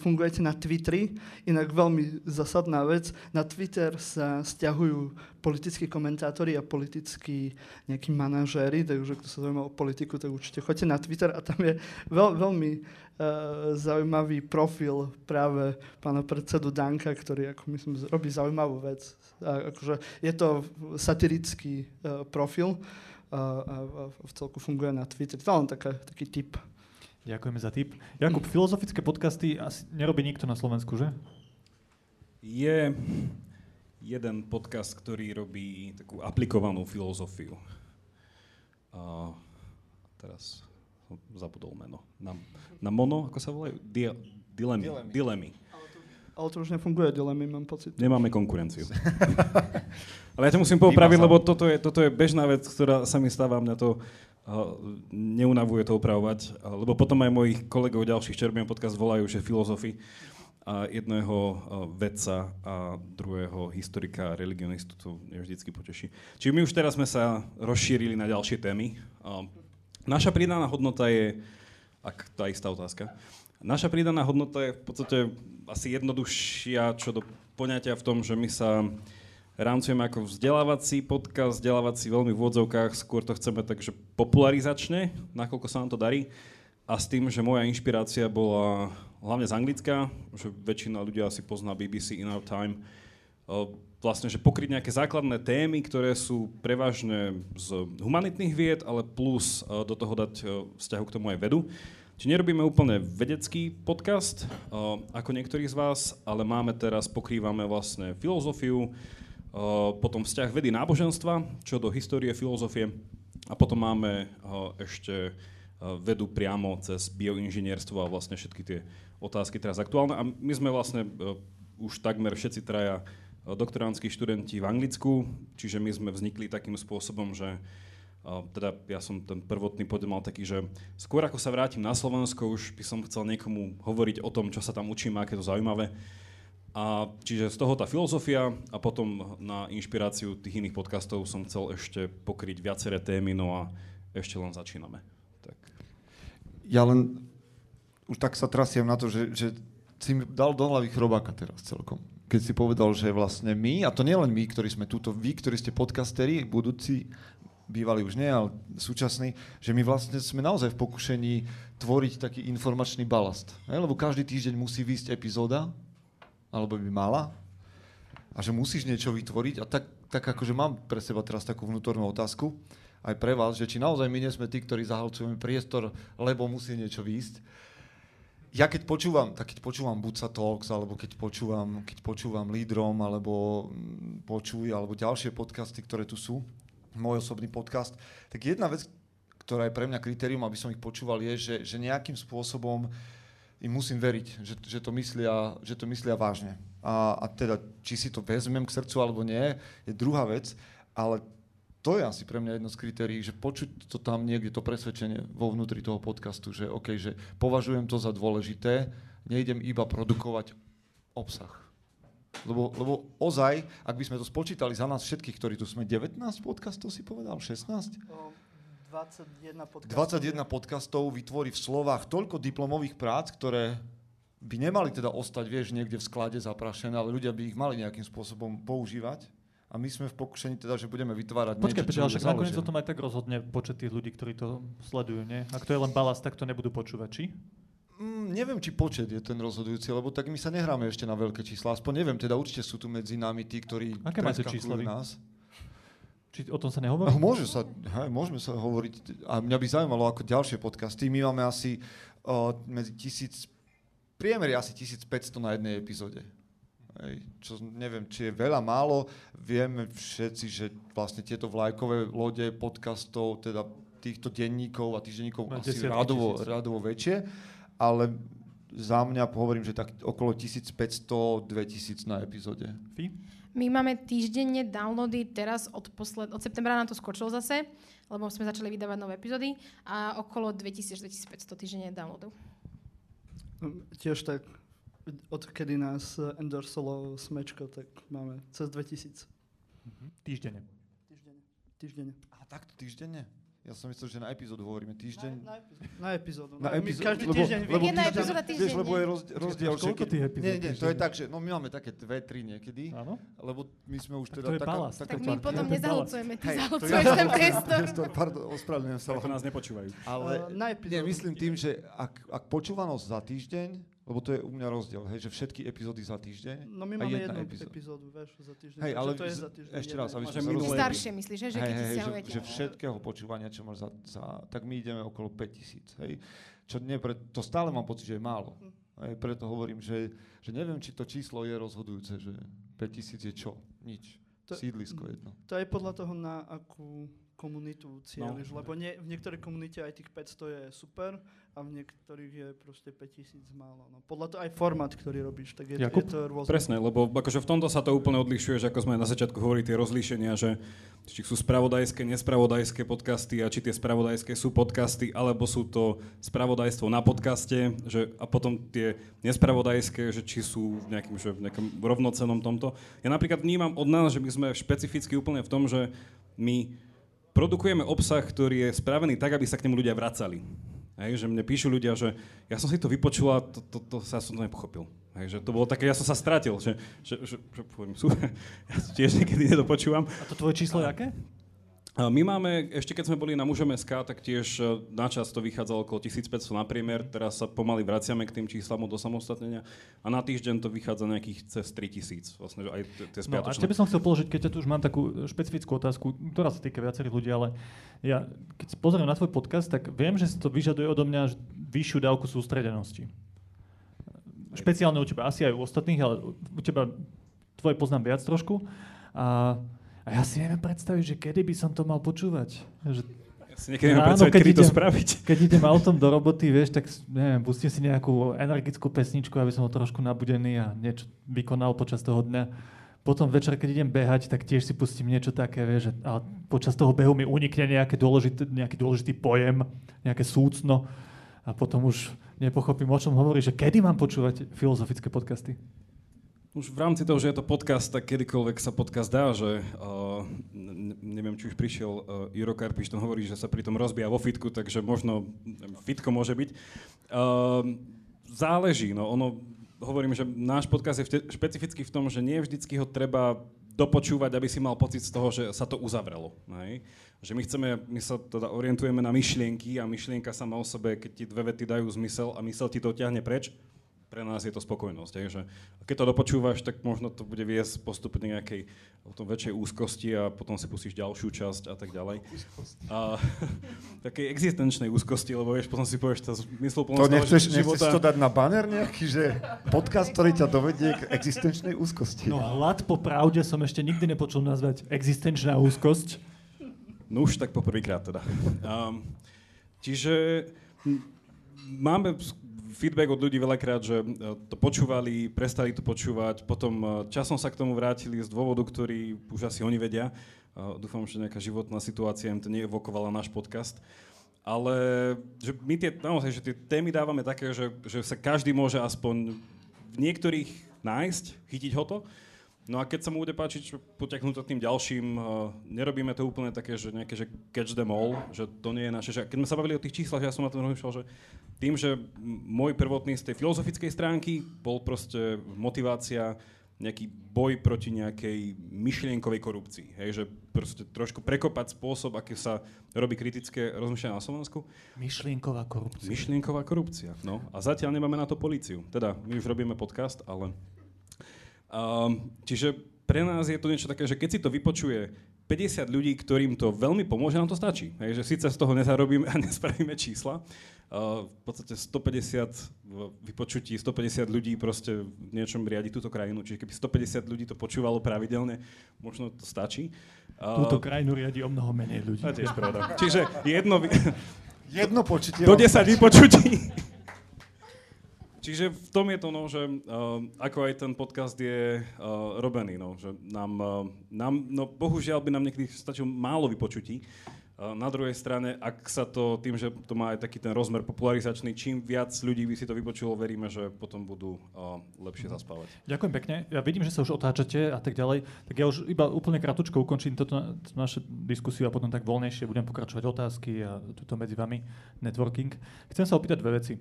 fungujete na Twitteri, inak veľmi zasadná vec. Na Twitter sa stiahujú politickí komentátori a politickí nejakí manažéri, takže kto sa zaujíma o politiku, tak určite choďte na Twitter a tam je veľ, veľmi uh, zaujímavý profil práve pána predsedu Danka, ktorý, ako myslím, robí zaujímavú vec. A, akože je to satirický uh, profil, a, a v celku funguje na Twitter. To len taká, taký tip. Ďakujeme za tip. Jakub, filozofické podcasty asi nerobí nikto na Slovensku, že? Je jeden podcast, ktorý robí takú aplikovanú filozofiu. A teraz som zabudol meno. Na, na mono, ako sa volajú? Di, dilemy. Dilemy. dilemy. Ale to už nefunguje dilemy, mám pocit. Nemáme konkurenciu. Ale ja ťa musím popraviť, lebo toto je, toto je bežná vec, ktorá sa mi stáva, mňa to uh, neunavuje to opravovať, uh, lebo potom aj mojich kolegov ďalších Čerbian podcast volajú, že filozofi a jedného uh, vedca a druhého historika a religionistu, to mňa vždycky poteší. Čiže my už teraz sme sa rozšírili na ďalšie témy. Uh, naša pridaná hodnota je, ak tá istá otázka, naša pridaná hodnota je v podstate asi jednoduchšia čo do poňatia v tom, že my sa rámcujeme ako vzdelávací podcast, vzdelávací veľmi v úvodzovkách, skôr to chceme takže popularizačne, nakoľko sa nám to darí. A s tým, že moja inšpirácia bola hlavne z Anglicka, že väčšina ľudí asi pozná BBC In Our Time, vlastne, že pokryť nejaké základné témy, ktoré sú prevažne z humanitných vied, ale plus do toho dať vzťahu k tomu aj vedu. Čiže nerobíme úplne vedecký podcast, ako niektorí z vás, ale máme teraz, pokrývame vlastne filozofiu, potom vzťah vedy náboženstva, čo do histórie, filozofie a potom máme ešte vedu priamo cez bioinžinierstvo a vlastne všetky tie otázky teraz aktuálne. A my sme vlastne už takmer všetci traja doktoránski študenti v Anglicku, čiže my sme vznikli takým spôsobom, že teda ja som ten prvotný podiel mal taký, že skôr ako sa vrátim na Slovensko, už by som chcel niekomu hovoriť o tom, čo sa tam učím, aké to zaujímavé. A čiže z toho tá filozofia a potom na inšpiráciu tých iných podcastov som chcel ešte pokryť viaceré témy, no a ešte len začíname. Tak. Ja len už tak sa trasiem na to, že, že si mi dal do hlavy chrobáka teraz celkom. Keď si povedal, že vlastne my, a to nie len my, ktorí sme túto, vy, ktorí ste podcasteri, budúci, bývali už nie, ale súčasní, že my vlastne sme naozaj v pokušení tvoriť taký informačný balast. Ne? Lebo každý týždeň musí výjsť epizóda, alebo by mala, a že musíš niečo vytvoriť. A tak, tak akože mám pre seba teraz takú vnútornú otázku, aj pre vás, že či naozaj my nie sme tí, ktorí zahalcujeme priestor, lebo musí niečo výjsť. Ja keď počúvam, tak keď počúvam Buca Talks, alebo keď počúvam, keď počúvam Lídrom, alebo mm, Počuj, alebo ďalšie podcasty, ktoré tu sú, môj osobný podcast, tak jedna vec, ktorá je pre mňa kritérium, aby som ich počúval, je, že, že nejakým spôsobom uh, im musím veriť, že, že, to, myslia, že to myslia vážne. A, a teda, či si to vezmem k srdcu alebo nie, je druhá vec, ale to je asi pre mňa jedno z kritérií, že počuť to tam niekde, to presvedčenie vo vnútri toho podcastu, že OK, že považujem to za dôležité, nejdem iba produkovať obsah. Lebo, lebo ozaj, ak by sme to spočítali za nás všetkých, ktorí tu sme, 19 podcastov si povedal, 16? 21 podcastov. 21 podcastov vytvorí v slovách toľko diplomových prác, ktoré by nemali teda ostať, vieš, niekde v sklade zaprašené, ale ľudia by ich mali nejakým spôsobom používať. A my sme v pokušení teda, že budeme vytvárať Počkej, niečo, čo však nakoniec o tom aj tak rozhodne počet tých ľudí, ktorí to sledujú, nie? Ak to je len balast, tak to nebudú počúvať, či? Mm, neviem, či počet je ten rozhodujúci, lebo tak my sa nehráme ešte na veľké čísla. Aspoň neviem, teda určite sú tu medzi nami tí, ktorí Aké máte čísla nás. Či o tom sa nehovorí? No, môže sa, hej, môžeme sa hovoriť. A mňa by zaujímalo ako ďalšie podcasty. My máme asi uh, medzi tisíc, priemer je asi 1500 na jednej epizóde. Hej, čo neviem, či je veľa, málo. Vieme všetci, že vlastne tieto vlajkové lode podcastov, teda týchto denníkov a týždenníkov asi radovo, radovo väčšie, ale za mňa hovorím, že tak okolo 1500-2000 na epizóde. Fí? My máme týždenne downloady teraz od, posled, od septembra nám to skočilo zase, lebo sme začali vydávať nové epizódy a okolo 2000-2500 týždenne downloadov. Hm, tiež tak, odkedy nás endorsolo Smečko, tak máme cez 2000. Mhm. Týždenne. Týždenne. Týždenne. A takto týždenne? Ja som myslel, že na epizódu hovoríme týždeň. Na, na epizódu. Na epizódu. Každý lebo, týždeň lebo, epizóda týždeň. Vieš, lebo je rozdiel, koľko tých epizód? Nie, nie, to je tak, že no my máme také dve, tri niekedy, Áno? lebo my sme už Tak teda to je taká, balast. taká Tak my potom nezahlcujeme, ty zahlcuješ ten priestor. priestor. Pardon, ospravedlňujem sa. Ako nás nepočúvajú. Ale Uh, na epizódu. nie, myslím tým, že ak, ak počúvanosť za týždeň, Lebo to je u mňa rozdiel, hej, že všetky epizódy za týždeň No my máme jednu epizóda. epizódu, vieš, za týždeň. Hej, ale to je za týždeň. ešte raz, aby sme Že sa rozumeli. Staršie myslíš, že, že Hej, keď hej, že, že všetkého počúvania, čo máš za, za, tak my ideme okolo 5000, hej. Čo nie, pre, to stále mám pocit, že je málo. Hej, preto hovorím, že, že neviem, či to číslo je rozhodujúce, že 5000 je čo? Nič. To- Sídlisko jedno. To je podľa toho, na akú komunitu cieľiš, no. lebo nie, v niektorej komunite aj tých 500 je super a v niektorých je proste 5000 málo. No, podľa toho aj formát, ktorý robíš, tak je, Jakub? je to rôzne. Presne, lebo akože v tomto sa to úplne odlišuje, že ako sme na začiatku hovorili, tie rozlíšenia, že či sú spravodajské, nespravodajské podcasty a či tie spravodajské sú podcasty, alebo sú to spravodajstvo na podcaste že, a potom tie nespravodajské, že či sú v nejakým, že v nejakom rovnocenom tomto. Ja napríklad vnímam od nás, že my sme špecificky úplne v tom, že my produkujeme obsah, ktorý je spravený tak, aby sa k nemu ľudia vracali. Hej, že mne píšu ľudia, že ja som si to vypočul a to, to, to sa som to nepochopil. Hej, že to bolo také, ja som sa stratil, že, že, že, že poviem, super, ja tiež niekedy nedopočúvam. A to tvoje číslo je aké? My máme, ešte keď sme boli na Mužom SK, tak tiež e, na čas to vychádzalo okolo 1500 na priemer, teraz sa pomaly vraciame k tým číslam od osamostatnenia a na týždeň to vychádza nejakých cez 3000, vlastne, aj tie No a spiatočné. tebe som chcel položiť, keď ťa tu už mám takú špecifickú otázku, ktorá sa týka viacerých ľudí, ale ja keď pozriem na tvoj podcast, tak viem, že to vyžaduje odo mňa vyššiu dávku sústredenosti. Špeciálne u teba, asi aj u ostatných, ale u teba tvoje poznám viac trošku. A, a ja si neviem predstaviť, že kedy by som to mal počúvať. Že Ja si niekedy neviem predstaviť, kedy to idem- spraviť. keď idem autom do roboty, vieš, tak neviem, pustím si nejakú energickú pesničku, aby som bol trošku nabudený a niečo vykonal počas toho dňa. Potom večer, keď idem behať, tak tiež si pustím niečo také, vieš, že, a počas toho behu mi unikne nejaké dôležité, nejaký dôležitý pojem, nejaké súcno a potom už nepochopím, o čom hovorí, že kedy mám počúvať filozofické podcasty. Už v rámci toho, že je to podcast, tak kedykoľvek sa podcast dá, že uh, ne- neviem, či už prišiel uh, Juro Karpiš, ten hovorí, že sa pri tom rozbíja vo fitku, takže možno fitko môže byť. Uh, záleží, no ono, hovorím, že náš podcast je vte- špecifický v tom, že nie vždycky ho treba dopočúvať, aby si mal pocit z toho, že sa to uzavrelo. Hej? Že my chceme, my sa teda orientujeme na myšlienky a myšlienka sama o sebe, keď ti dve vety dajú zmysel a mysel ti to ťahne preč, pre nás je to spokojnosť. Hej, že keď to dopočúvaš, tak možno to bude viesť postupne nejakej o tom väčšej úzkosti a potom si pustíš ďalšiu časť a tak ďalej. A takej existenčnej úzkosti, lebo vieš, potom si povieš, to zmysl To nechceš, nechceš to dať na banner nejaký, že podcast, ktorý ťa dovedie k existenčnej úzkosti. No hlad po pravde som ešte nikdy nepočul nazvať existenčná úzkosť. No už tak poprvýkrát teda. Um, čiže máme feedback od ľudí veľakrát, že e, to počúvali, prestali to počúvať, potom e, časom sa k tomu vrátili z dôvodu, ktorý už asi oni vedia. Uh, dúfam, že nejaká životná situácia im to neevokovala náš podcast. Ale že my tie, naozaj, že tie témy dávame také, že, že sa každý môže aspoň v niektorých nájsť, chytiť ho to. No a keď sa mu bude páčiť, potiahnuť tým ďalším, uh, nerobíme to úplne také, že nejaké, že catch them all, že to nie je naše. Že keď sme sa bavili o tých číslach, ja som na tom rozmýšľal, že tým, že môj prvotný z tej filozofickej stránky bol proste motivácia nejaký boj proti nejakej myšlienkovej korupcii. Hej, že proste trošku prekopať spôsob, aký sa robí kritické rozmýšľanie na Slovensku. Myšlienková korupcia. Myšlienková korupcia. No a zatiaľ nemáme na to políciu. Teda my už robíme podcast, ale... Um, čiže pre nás je to niečo také, že keď si to vypočuje 50 ľudí, ktorým to veľmi pomôže, nám to stačí. Hej, že síce z toho nezarobíme a nespravíme čísla, uh, v podstate 150 v vypočutí, 150 ľudí proste v niečom riadi túto krajinu, čiže keby 150 ľudí to počúvalo pravidelne, možno to stačí. Uh, Túto krajinu riadi o mnoho menej ľudí. to je tiež pravda. Čiže jedno, Jedno počutie. do vám 10 stačí. vypočutí. Čiže v tom je to, no, že uh, ako aj ten podcast je uh, robený, no, že nám, uh, nám, no bohužiaľ by nám niekedy stačilo málo vypočutí. Uh, na druhej strane, ak sa to tým, že to má aj taký ten rozmer popularizačný, čím viac ľudí by si to vypočulo, veríme, že potom budú uh, lepšie zaspávať. Ďakujem pekne. Ja vidím, že sa už otáčate a tak ďalej. Tak ja už iba úplne kratučko ukončím toto na- našu diskusiu a potom tak voľnejšie budem pokračovať otázky a tuto medzi vami networking. Chcem sa opýtať dve veci.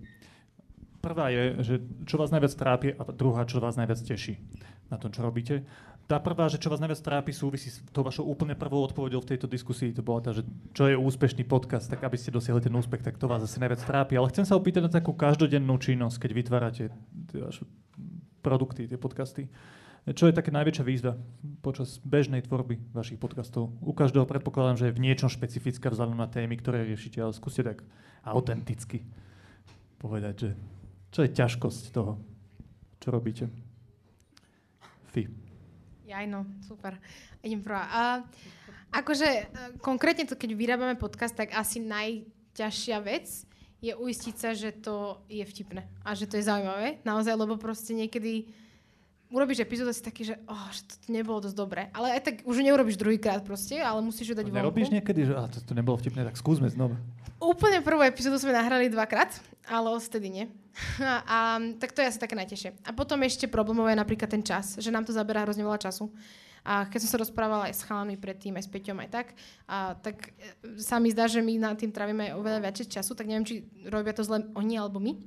Prvá je, že čo vás najviac trápi a druhá, čo vás najviac teší na tom, čo robíte. tá prvá, že čo vás najviac trápi, súvisí s tou vašou úplne prvou odpovedou v tejto diskusii. To bola tá, že čo je úspešný podcast, tak aby ste dosiahli ten úspech, tak to vás asi najviac trápi. Ale chcem sa opýtať na takú každodennú činnosť, keď vytvárate tie vaše produkty, tie podcasty. Čo je také najväčšia výzva počas bežnej tvorby vašich podcastov? U každého predpokladám, že je v niečom špecifická vzhľadom na témy, ktoré riešite, ale skúste tak autenticky povedať, že čo je ťažkosť toho, čo robíte. Fy. Jaj, no, super. Idem prvá. A, akože e, konkrétne to, keď vyrábame podcast, tak asi najťažšia vec je uistiť sa, že to je vtipné a že to je zaujímavé. Naozaj, lebo proste niekedy urobíš epizódu si taký, že, oh, že to nebolo dosť dobré. Ale aj tak už neurobíš druhýkrát proste, ale musíš ju dať vonku. Nerobíš niekedy, že ah, to, to nebolo vtipné, tak skúsme znova. Úplne prvú epizódu sme nahrali dvakrát, ale odtedy nie. A, a, tak to je asi také najtežšie. A potom ešte problémové je napríklad ten čas, že nám to zaberá hrozne veľa času. A keď som sa rozprávala aj s chalami predtým, aj s Peťom, aj tak, a, tak e, sa mi zdá, že my na tým trávime oveľa viacej času, tak neviem, či robia to zle oni alebo my,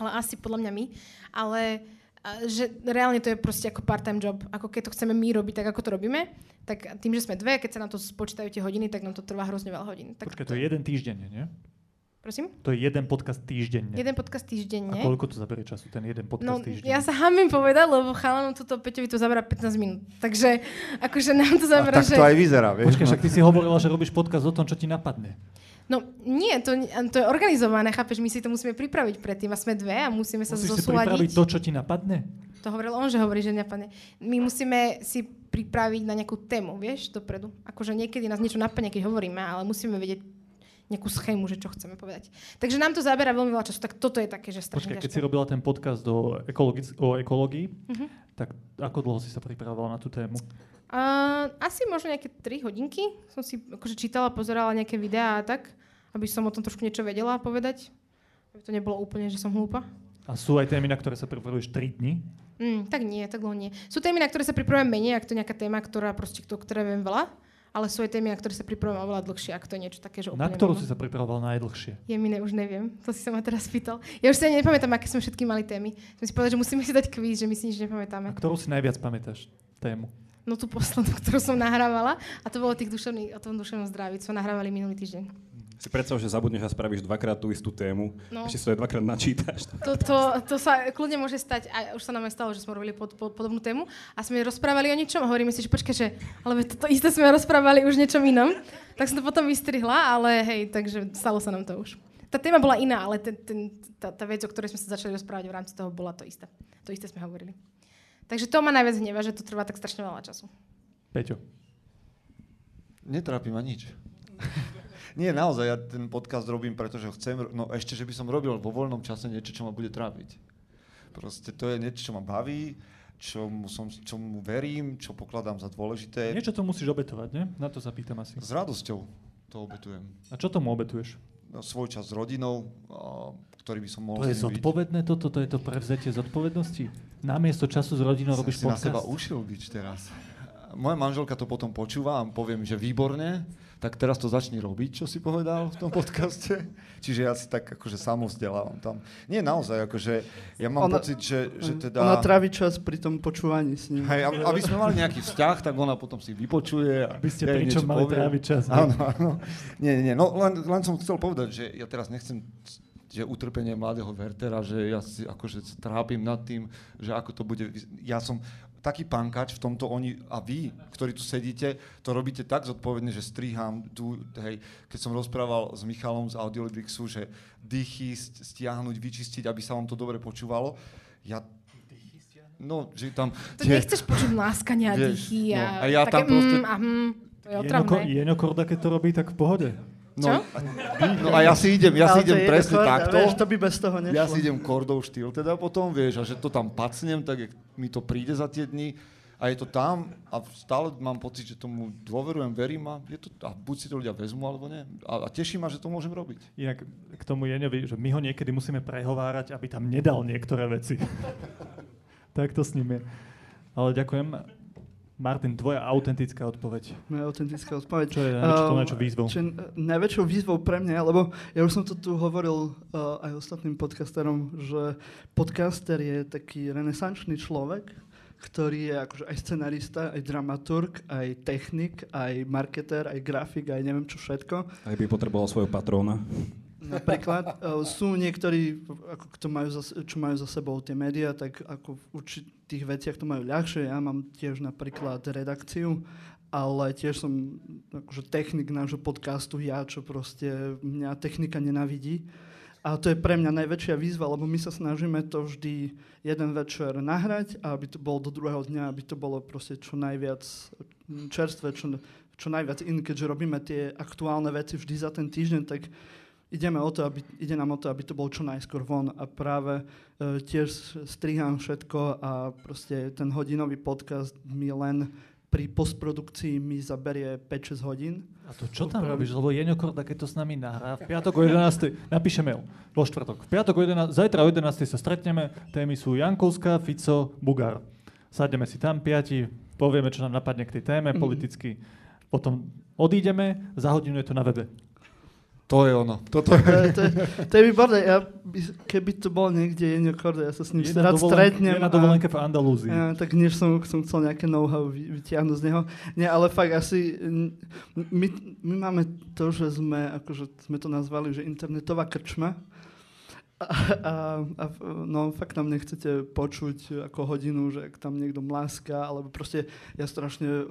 ale asi podľa mňa my. Ale a, že reálne to je proste ako part-time job. Ako keď to chceme my robiť tak, ako to robíme, tak tým, že sme dve, keď sa na to spočítajú tie hodiny, tak nám to trvá hrozne veľa hodín. Tak Počkaj, to je jeden týždeň, nie? Prosím? To je jeden podcast týždenne. Jeden podcast týždenne. A koľko to zaberie času, ten jeden podcast No, týždenne? ja sa hamím povedať, lebo chalanom toto Peťovi to zabera 15 minút. Takže akože nám to A zabera, tak že... to aj vyzerá, vieš. Počkaj, však ty si hovorila, že robíš podcast o tom, čo ti napadne. No nie, to, to je organizované, chápeš, my si to musíme pripraviť predtým a sme dve a musíme sa Musíš si zosúľadiť. pripraviť to, čo ti napadne? To hovoril on, že hovorí, že napadne. My musíme si pripraviť na nejakú tému, vieš, dopredu. Akože niekedy nás niečo napadne, keď hovoríme, ale musíme vedieť nejakú schému, že čo chceme povedať. Takže nám to zabera veľmi veľa času, tak toto je také, že strašne Počkaj, keď si robila ten podcast o, ekologic- o ekológii, Mhm. tak ako dlho si sa pripravovala na tú tému? Uh, asi možno nejaké 3 hodinky. Som si akože čítala, pozerala nejaké videá a tak, aby som o tom trošku niečo vedela povedať. Aby to nebolo úplne, že som hlúpa. A sú aj témy, na ktoré sa pripravuješ 3 dní? Mm, tak nie, tak dlho nie. Sú témy, na ktoré sa pripravujem menej, ak to je nejaká téma, ktorá proste, o ktorej viem veľa, ale sú aj témy, na ktoré sa pripravujem oveľa dlhšie, ak to je niečo také, že Na ktorú mimo. si sa pripravoval najdlhšie? Je mi ne, už neviem. To si sa ma teraz pýtal. Ja už si ani nepamätám, aké sme všetky mali témy. Sme si povedali, že musíme si dať kvíz, že my si nič A nepamätáme. ktorú si najviac pamätáš tému? No tú poslednú, ktorú som nahrávala, a to bolo tých duševný, o tom duševnom zdraví, čo nahrávali minulý týždeň. Si predstav, že zabudneš a spravíš dvakrát tú istú tému, No. ešte si to aj dvakrát načítaš. To, to, to sa kľudne môže stať, a už sa nám aj stalo, že sme robili pod, pod, podobnú tému a sme rozprávali o niečom a hovoríme si, že počkaj, že ale veď toto isté sme rozprávali už niečom inom. Tak som to potom vystrihla, ale hej, takže stalo sa nám to už. Tá téma bola iná, ale ten, ten, tá, tá vec, o ktorej sme sa začali rozprávať v rámci toho, bola to isté. To isté sme hovorili. Takže to ma najviac hneva, že to trvá tak strašne veľa času. Peťo. Netrápi ma nič. Nie, naozaj, ja ten podcast robím, pretože chcem, no ešte, že by som robil vo voľnom čase niečo, čo ma bude trápiť. Proste to je niečo, čo ma baví, čomu, som, čomu verím, čo pokladám za dôležité. Niečo to musíš obetovať, nie? Na to sa pýtam asi. S radosťou to obetujem. A čo tomu obetuješ? No, svoj čas s rodinou, ktorý by som mohol To je nimi byť. zodpovedné toto? To je to prevzetie zodpovednosti? Namiesto času s rodinou Som robíš si na seba ušil byť teraz. Moja manželka to potom počúva a poviem, že výborne, tak teraz to začni robiť, čo si povedal v tom podcaste. Čiže ja si tak akože samovzdelávam tam. Nie, naozaj, akože ja mám Ona- pocit, že, že teda... Ona trávi čas pri tom počúvaní s ním. Hej, ab- aby sme mali nejaký vzťah, tak ona potom si vypočuje. A Aby ste jej pričom mali povie. tráviť čas. Áno, áno. Nie, nie. No len, len som chcel povedať, že ja teraz nechcem že utrpenie mladého Wertera, že ja si akože trápim nad tým, že ako to bude... Ja som taký pankač v tomto oni a vy, ktorí tu sedíte, to robíte tak zodpovedne, že strihám tu, hej, keď som rozprával s Michalom z Audiolibrixu, že dýchy st- stiahnuť, vyčistiť, aby sa vám to dobre počúvalo. Ja No, že tam... To nechceš počuť mláskania a dýchy a, no, a ja také tam proste- mm, a hm, to je otravné. Jeňo Korda, keď to robí, tak v pohode. No, Čo? no a ja si idem, ja si idem presne rekord, a takto. Vieš, to by bez toho nešlo. Ja si idem kordov štýl teda potom, vieš, a že to tam pacnem, tak jak mi to príde za tie dni a je to tam a stále mám pocit, že tomu dôverujem, verím a, je to, a buď si to ľudia vezmu, alebo nie. A, a teší ma, že to môžem robiť. Inak k tomu Jeňovi, že my ho niekedy musíme prehovárať, aby tam nedal niektoré veci. tak to s ním je. Ale ďakujem. Martin, tvoja autentická odpoveď. Moja autentická odpoveď. Čo je najväčšou, Um, najväčšou výzvou? Čo je najväčšou výzvou pre mňa, lebo ja už som to tu hovoril uh, aj ostatným podcasterom, že podcaster je taký renesančný človek, ktorý je akože aj scenarista, aj dramaturg, aj technik, aj marketer, aj grafik, aj neviem čo všetko. Aj by potreboval svojho patróna. Napríklad uh, sú niektorí, ako, kto majú za, čo majú za sebou tie médiá, tak ako v určitých veciach to majú ľahšie. Ja mám tiež napríklad redakciu, ale tiež som akože technik nášho podcastu, ja, čo proste mňa technika nenavidí. A to je pre mňa najväčšia výzva, lebo my sa snažíme to vždy jeden večer nahrať aby to bolo do druhého dňa, aby to bolo proste čo najviac čerstvé, čo, čo najviac in, keďže robíme tie aktuálne veci vždy za ten týždeň, tak ideme o to, aby, ide nám o to, aby to bolo čo najskôr von a práve e, tiež strihám všetko a proste ten hodinový podcast mi len pri postprodukcii mi zaberie 5-6 hodín. A to čo tam robíš? Lebo Jeňo Korda, keď to s nami nahrá, v piatok o 11. napíše mail, vo štvrtok. V piatok o 11. Zajtra o 11. sa stretneme, témy sú Jankovská, Fico, Bugár. Sadneme si tam piati, povieme, čo nám napadne k tej téme mm. politicky. Potom odídeme, za hodinu je to na webe. To je ono. Toto je. To, je, to, je, to je výborné. Ja, keby to bol niekde Jenio Korde, ja sa s ním je rád dovolen, stretnem. Je na dovolenke v Andalúzii. Ja, tak než som, som chcel nejaké know-how vytiahnuť z neho. Nie, ale fakt asi my, my máme to, že sme, akože sme to nazvali, že internetová krčma. A, a, a no, fakt nám nechcete počuť ako hodinu, že ak tam niekto mláska, alebo proste ja strašne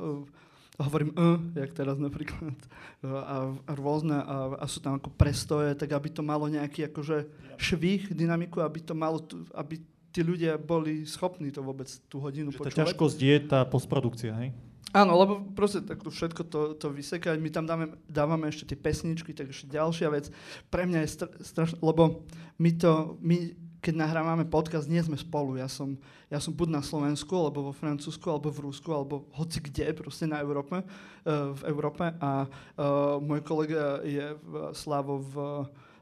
hovorím uh, jak teraz napríklad, a, a rôzne, a, a sú tam ako prestoje, tak aby to malo nejaký akože švih, dynamiku, aby to malo, aby tí ľudia boli schopní to vôbec tú hodinu Že počúvať. Tá ťažkosť je tá postprodukcia, hej? Áno, lebo proste tak to všetko to, to vysekať, my tam dáme, dávame ešte tie pesničky, tak ešte ďalšia vec. Pre mňa je str- strašné, lebo my to, my keď nahrávame podcast, nie sme spolu. Ja som, ja som buď na Slovensku, alebo vo Francúzsku, alebo v Rusku, alebo hoci kde, proste na Európe, uh, v Európe. A uh, môj kolega je v Slavo v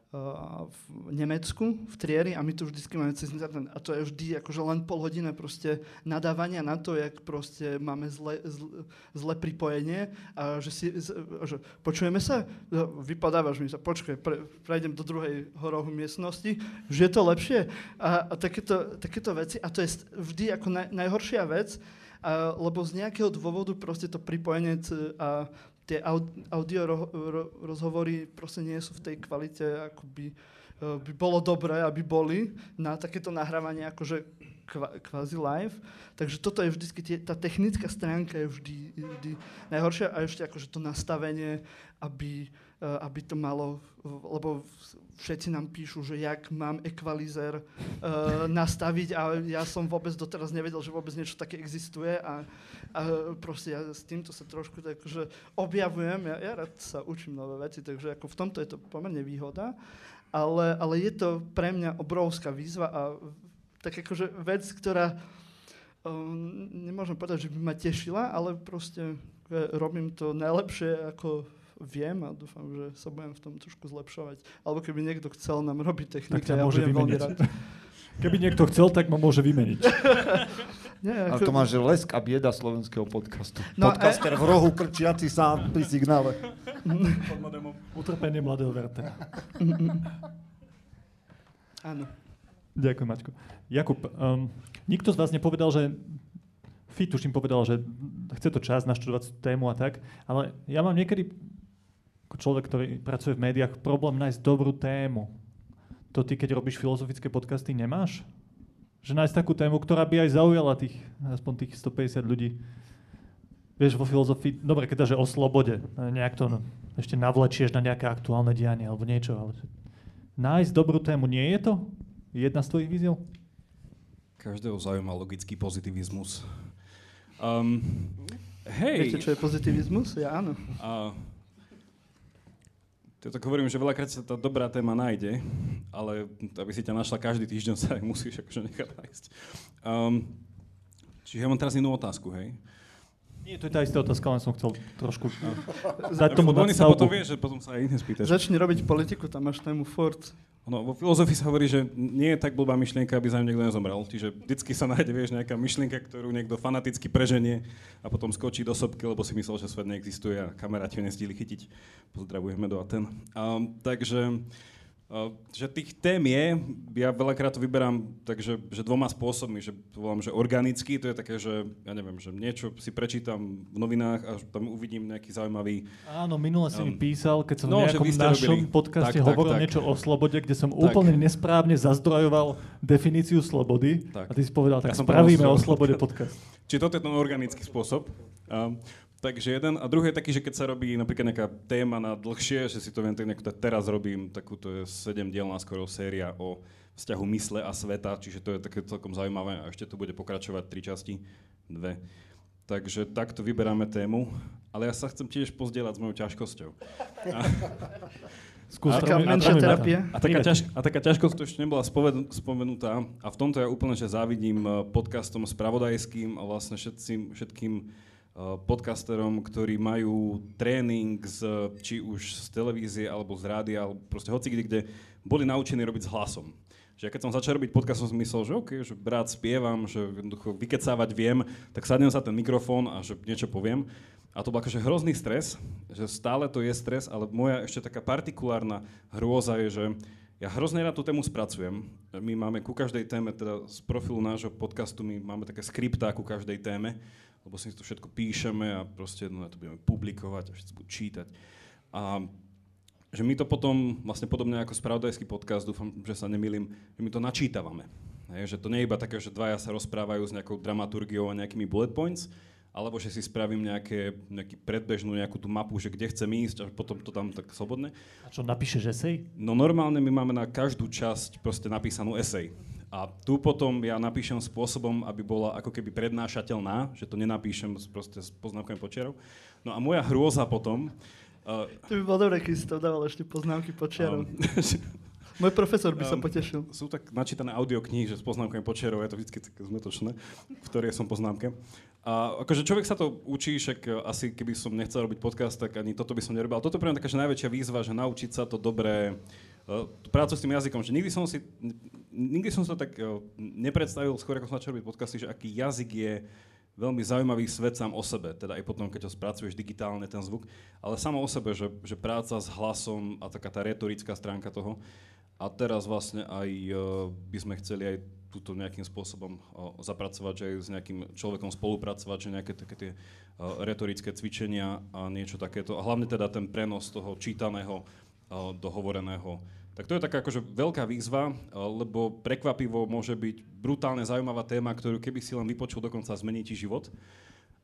v Nemecku, v Trieri a my tu vždycky máme cez internet. A to je vždy akože len pol hodina proste nadávania na to, jak proste máme zle, zle, zle pripojenie a že si, že počujeme sa, no, vypadávaš mi sa, počkaj, pre, prejdem do druhej horohu miestnosti, že je to lepšie? A, a takéto, takéto veci. A to je vždy ako naj, najhoršia vec, a, lebo z nejakého dôvodu proste to pripojenie a tie audio ro- ro- rozhovory proste nie sú v tej kvalite, ako by, uh, by bolo dobré, aby boli na takéto nahrávanie akože kva- kvázi live. Takže toto je vždy, tie, tá technická stránka je vždy, vždy najhoršia a ešte akože to nastavenie, aby Eh, aby to malo, lebo všetci nám píšu, že jak mám ekvalizer uh, nastaviť a ja som vôbec doteraz nevedel, že vôbec niečo také existuje a, a proste ja s týmto sa trošku tak, že objavujem, ja, ja rád sa učím nové veci, takže ako v tomto je to pomerne výhoda, ale, ale je to pre mňa obrovská výzva a tak akože vec, ktorá um, nemôžem povedať, že by ma tešila, ale proste robím to najlepšie, ako viem a dúfam, že sa budem v tom trošku zlepšovať. Alebo keby niekto chcel nám robiť technika, ja môže budem veľmi rád. Keby niekto chcel, tak ma môže vymeniť. Nie, ako... Ale to máš lesk a bieda slovenského podcastu. No, Podcaster e... v rohu krčiaci sa pri signále. Utrpenie mladého Vertera. Áno. Ďakujem, Maťko. Jakub, um, nikto z vás nepovedal, že Fit tuším povedal, že chce to čas naštudovať tému a tak, ale ja mám niekedy ako človek, ktorý pracuje v médiách, problém nájsť dobrú tému. To ty, keď robíš filozofické podcasty, nemáš? Že nájsť takú tému, ktorá by aj zaujala tých, aspoň tých 150 ľudí. Vieš, vo filozofii, dobre, keď že o slobode, nejak to no, ešte navlečieš na nejaké aktuálne dianie alebo niečo, ale nájsť dobrú tému, nie je to jedna z tvojich víziev? Každého zaujíma logický pozitivizmus. Um, hej. Viete, čo je pozitivizmus? Ja áno. Uh, to tak hovorím, že veľakrát sa tá dobrá téma nájde, ale aby si ťa našla každý týždeň, sa aj musíš akože nechať nájsť. Um, čiže ja mám teraz inú otázku, hej. Nie, to je tá istá otázka, len som chcel trošku dať tomu Oni sa potom vie, že potom sa aj iné spýtaš. Začni robiť politiku, tam máš tému Ford. No, vo filozofii sa hovorí, že nie je tak blbá myšlienka, aby za ňu niekto nezomrel. Čiže vždycky sa nájde, vieš, nejaká myšlienka, ktorú niekto fanaticky preženie a potom skočí do sopky, lebo si myslel, že svet neexistuje a kamaráti ho nestihli chytiť. Pozdravujeme do Aten. Um, takže že tých tém je, ja veľakrát to vyberám takže že dvoma spôsobmi, že to volám, že organicky, to je také, že ja neviem, že niečo si prečítam v novinách a tam uvidím nejaký zaujímavý... Áno, minule si um, mi písal, keď som no, v nejakom našom robili. podcaste tak, hovoril tak, niečo o slobode, kde som tak. úplne nesprávne zazdrojoval definíciu slobody tak. a ty si povedal, tak ja spravíme o slobode podcast. Čiže toto je ten organický spôsob. Um, Takže jeden. A druhý je taký, že keď sa robí napríklad nejaká téma na dlhšie, že si to viem tak nejako teraz robím, takúto je 7 dielná skoro séria o vzťahu mysle a sveta, čiže to je také celkom zaujímavé a ešte to bude pokračovať tri časti, dve. Takže takto vyberáme tému, ale ja sa chcem tiež pozdieľať s mojou ťažkosťou. A, Skús a, taká menšia terapia. A taká, ťaž, a taká ťažkosť to ešte nebola spomenutá a v tomto ja úplne že závidím eh, podcastom spravodajským a vlastne všetkým, všetkým podcasterom, ktorí majú tréning z, či už z televízie, alebo z rádia, alebo proste hoci kde, kde boli naučení robiť s hlasom. Že keď som začal robiť podcast, som si myslel, že OK, že rád spievam, že jednoducho vykecávať viem, tak sadnem sa ten mikrofón a že niečo poviem. A to bol akože hrozný stres, že stále to je stres, ale moja ešte taká partikulárna hrôza je, že ja hrozne rád tú tému spracujem. My máme ku každej téme, teda z profilu nášho podcastu, my máme také skriptá ku každej téme lebo si to všetko píšeme a proste no, to budeme publikovať a všetci budú čítať. A že my to potom, vlastne podobne ako spravodajský podcast, dúfam, že sa nemýlim, že my to načítavame. Hej, že to nie je iba také, že dvaja sa rozprávajú s nejakou dramaturgiou a nejakými bullet points, alebo že si spravím nejaké, nejaký predbežnú nejakú tú mapu, že kde chcem ísť a potom to tam tak slobodne. A čo, napíšeš esej? No normálne my máme na každú časť proste napísanú esej. A tu potom ja napíšem spôsobom, aby bola ako keby prednášateľná, že to nenapíšem proste s poznámkami počiarov. No a moja hrôza potom... Uh, to by bolo dobré, keď si to dával ešte poznámky počiarov. Um, Môj profesor by um, sa potešil. Sú tak načítané audioknihy, že s poznámkami počiarov je to vždy také zmetočné, v ktorej som poznámke. A akože človek sa to učí, však asi keby som nechcel robiť podcast, tak ani toto by som nerobil. Ale toto je pre mňa taká najväčšia výzva, že naučiť sa to dobré prácu s tým jazykom, že nikdy som si, nikdy som sa tak nepredstavil, skôr ako som začal robiť podcasty, že aký jazyk je veľmi zaujímavý svet sám o sebe, teda aj potom, keď ho spracuješ digitálne, ten zvuk, ale samo o sebe, že, že práca s hlasom a taká tá retorická stránka toho. A teraz vlastne aj by sme chceli aj túto nejakým spôsobom zapracovať, že aj s nejakým človekom spolupracovať, že nejaké také tie retorické cvičenia a niečo takéto. A hlavne teda ten prenos toho čítaného do hovoreného tak to je taká akože veľká výzva, lebo prekvapivo môže byť brutálne zaujímavá téma, ktorú keby si len vypočul, dokonca zmení ti život.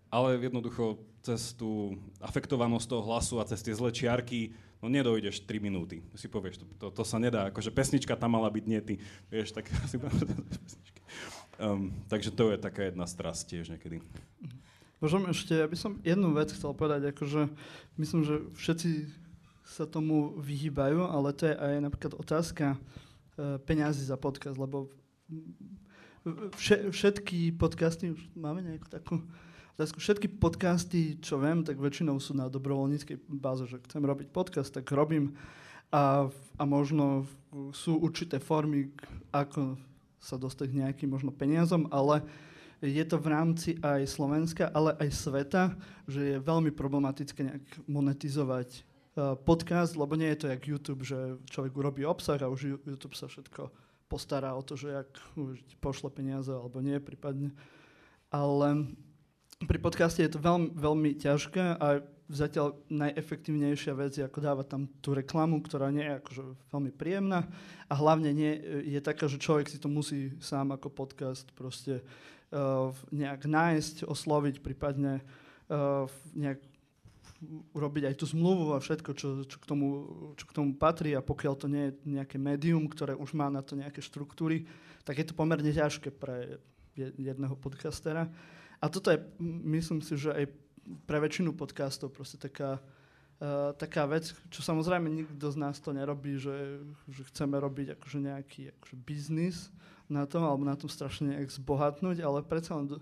Ale jednoducho cez tú afektovanosť toho hlasu a cez tie zlé čiarky, no nedojdeš 3 minúty. Si povieš, to, to, to sa nedá, akože pesnička tam mala byť, nie ty. Vieš, tak si um, Takže to je taká jedna strast tiež niekedy. Môžem ešte, ja by som jednu vec chcel povedať, akože myslím, že všetci sa tomu vyhýbajú, ale to je aj napríklad otázka uh, peňazí za podcast, lebo všetky podcasty, už máme nejakú takú otázku, všetky podcasty, čo viem, tak väčšinou sú na dobrovoľníckej báze, že chcem robiť podcast, tak robím. A, a možno sú určité formy, ako sa dostať nejakým možno peniazom, ale je to v rámci aj Slovenska, ale aj sveta, že je veľmi problematické nejak monetizovať podcast, lebo nie je to jak YouTube, že človek urobí obsah a už YouTube sa všetko postará o to, že jak pošle peniaze alebo nie prípadne. Ale pri podcaste je to veľmi, veľmi ťažké a zatiaľ najefektívnejšia vec je ako dávať tam tú reklamu, ktorá nie je akože veľmi príjemná a hlavne nie je taká, že človek si to musí sám ako podcast proste uh, nejak nájsť, osloviť, prípadne uh, nejak urobiť aj tú zmluvu a všetko, čo, čo, k tomu, čo k tomu patrí a pokiaľ to nie je nejaké médium, ktoré už má na to nejaké štruktúry, tak je to pomerne ťažké pre jedného podcastera. A toto je, myslím si, že aj pre väčšinu podcastov proste taká, uh, taká vec, čo samozrejme nikto z nás to nerobí, že, že chceme robiť akože nejaký akože biznis na tom, alebo na tom strašne nejak zbohatnúť, ale predsa len do,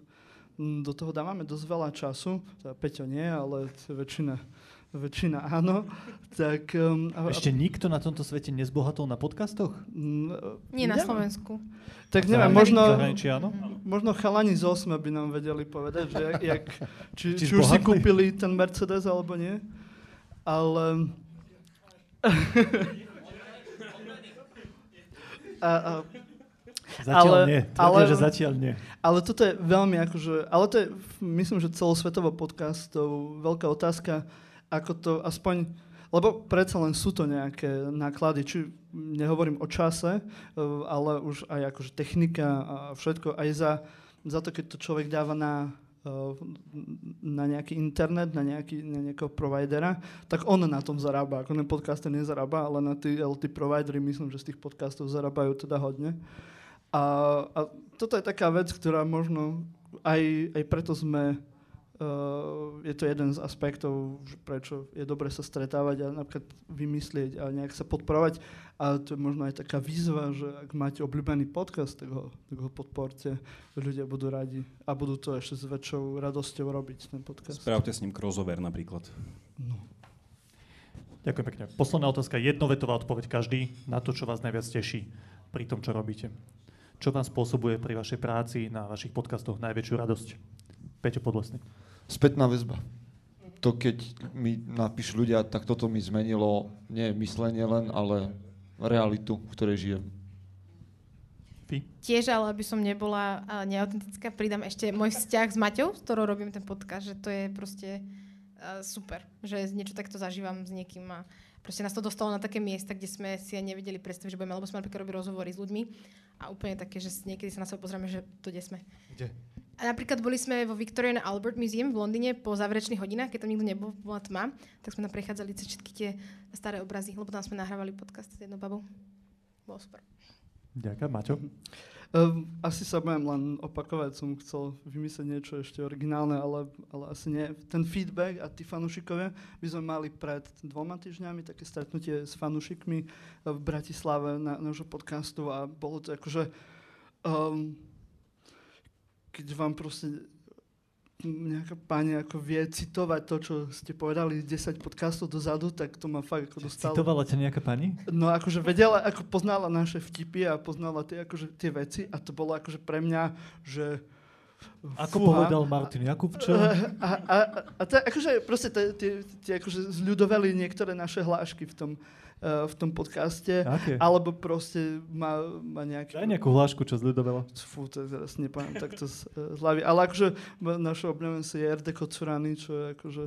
do toho dávame dosť veľa času, teda Peťo nie, ale väčšina, väčšina áno. Tak, um, a, Ešte nikto na tomto svete nezbohatol na podcastoch? Mm, nie na Slovensku. Tak neviem, možno, možno chalani z Osma by nám vedeli povedať, že jak, jak, či, či, či už si kúpili ten Mercedes alebo nie. Ale... A, a, Zatiaľ Ale- nie. Tvrdia, ale- že zatiaľ nie. ale toto je veľmi akože, ale to je, myslím, že celosvetovo podcastov veľká otázka, ako to aspoň, lebo predsa len sú to nejaké náklady, či nehovorím o čase, eh, ale už aj akože technika a všetko, aj za, za to, keď to človek dáva na, eh, na nejaký internet, na, nejaký, na nejakého providera, tak on na tom zarába. Ako ten podcaster nezarába, ale na tí, tí providery myslím, že z tých podcastov zarábajú teda hodne. A, a toto je taká vec, ktorá možno aj, aj preto sme, uh, je to jeden z aspektov, že prečo je dobre sa stretávať a napríklad vymyslieť a nejak sa podporovať. A to je možno aj taká výzva, že ak máte obľúbený podcast, tak ho, tak ho podporte. Ľudia budú radi a budú to ešte s väčšou radosťou robiť, ten podcast. Spravte s ním crossover napríklad. Ďakujem pekne. Posledná otázka, jednovetová odpoveď každý na to, čo vás najviac teší pri tom, čo robíte. Čo vám spôsobuje pri vašej práci na vašich podcastoch najväčšiu radosť? Peťo Podlesný. Spätná väzba. To, keď mi napíšu ľudia, tak toto mi zmenilo nie myslenie len, ale realitu, v ktorej žijem. Vy? Tiež, ale aby som nebola neautentická, pridám ešte môj vzťah s Maťou, s ktorou robím ten podcast, že to je proste a, super, že niečo takto zažívam s niekým a proste nás to dostalo na také miesta, kde sme si aj nevedeli predstaviť, že budeme, lebo sme napríklad robili rozhovory s ľuďmi a úplne také, že niekedy sa na seba pozrieme, že to kde sme. Kde? A napríklad boli sme vo Victorian Albert Museum v Londýne po záverečných hodinách, keď tam nikto nebol, bola tma, tak sme tam prechádzali cez všetky tie staré obrazy, lebo tam sme nahrávali podcast s jednou babou. Bolo super. Ďakujem. Maťo? Um, asi sa budem len opakovať, som chcel vymyslieť niečo ešte originálne, ale, ale asi nie. Ten feedback a tí fanúšikovia, my sme mali pred dvoma týždňami také stretnutie s fanúšikmi v Bratislave na nášho podcastu a bolo to akože, um, keď vám proste nejaká pani ako vie citovať to, čo ste povedali 10 podcastov dozadu, tak to ma fakt ako dostalo. Citovala ťa nejaká pani? No akože vedela, ako poznala naše vtipy a poznala tie, akože, tie veci a to bolo akože pre mňa, že Ako fúha. povedal Martin Jakubčo? A, a, a, a to, akože proste tie, tie, tie akože zľudovali niektoré naše hlášky v tom, uh, v tom podcaste, Aké? alebo proste má, má nejaké... Daj nejakú hlášku, čo zľudovela. Fú, to teraz nepoviem takto z, z hlavy. Ale akože naša obľúbená si je Jerde Kocurany, čo je akože...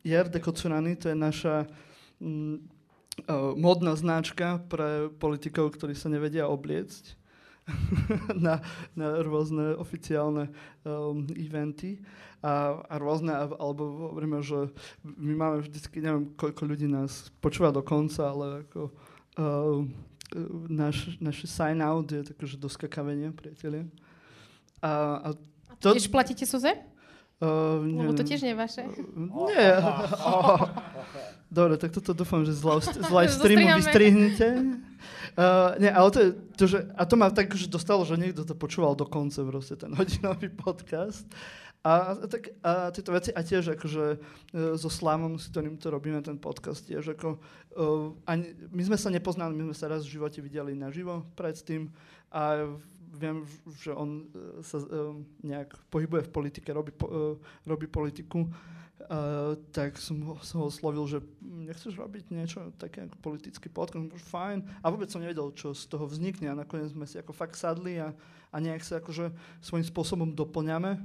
Jerde Kocurany, to je naša mm, uh, modná značka pre politikov, ktorí sa nevedia obliecť na, na rôzne oficiálne um, eventy a, a rôzne, alebo hovoríme, že my máme vždycky, neviem, koľko ľudí nás počúva do konca, ale ako uh, náš, naše sign out je také, že doskakavenie, priatelia. A, a To- tiež platíte Suze? uh, Lebo to tiež nie je vaše. Nie. Dobre, tak toto dúfam, že z live, z live streamu vystrihnete. Uh, nie, ale to je to, že, a to ma tak že dostalo, že niekto to počúval do konca, proste ten hodinový podcast. A, a, tak, a tieto veci, a tiež akože uh, so Slámom, s ktorým to robíme, ten podcast, tiež ako, uh, ani, my sme sa nepoznali, my sme sa raz v živote videli naživo predtým a viem, že on uh, sa uh, nejak pohybuje v politike, robí, po, robí politiku Uh, tak som ho, som ho oslovil, že "Mm, nechceš robiť niečo také ako politický podcast, už fajn. A vôbec som nevedel, čo z toho vznikne a nakoniec sme si ako fakt sadli a, a nejak sa akože svojím spôsobom doplňame.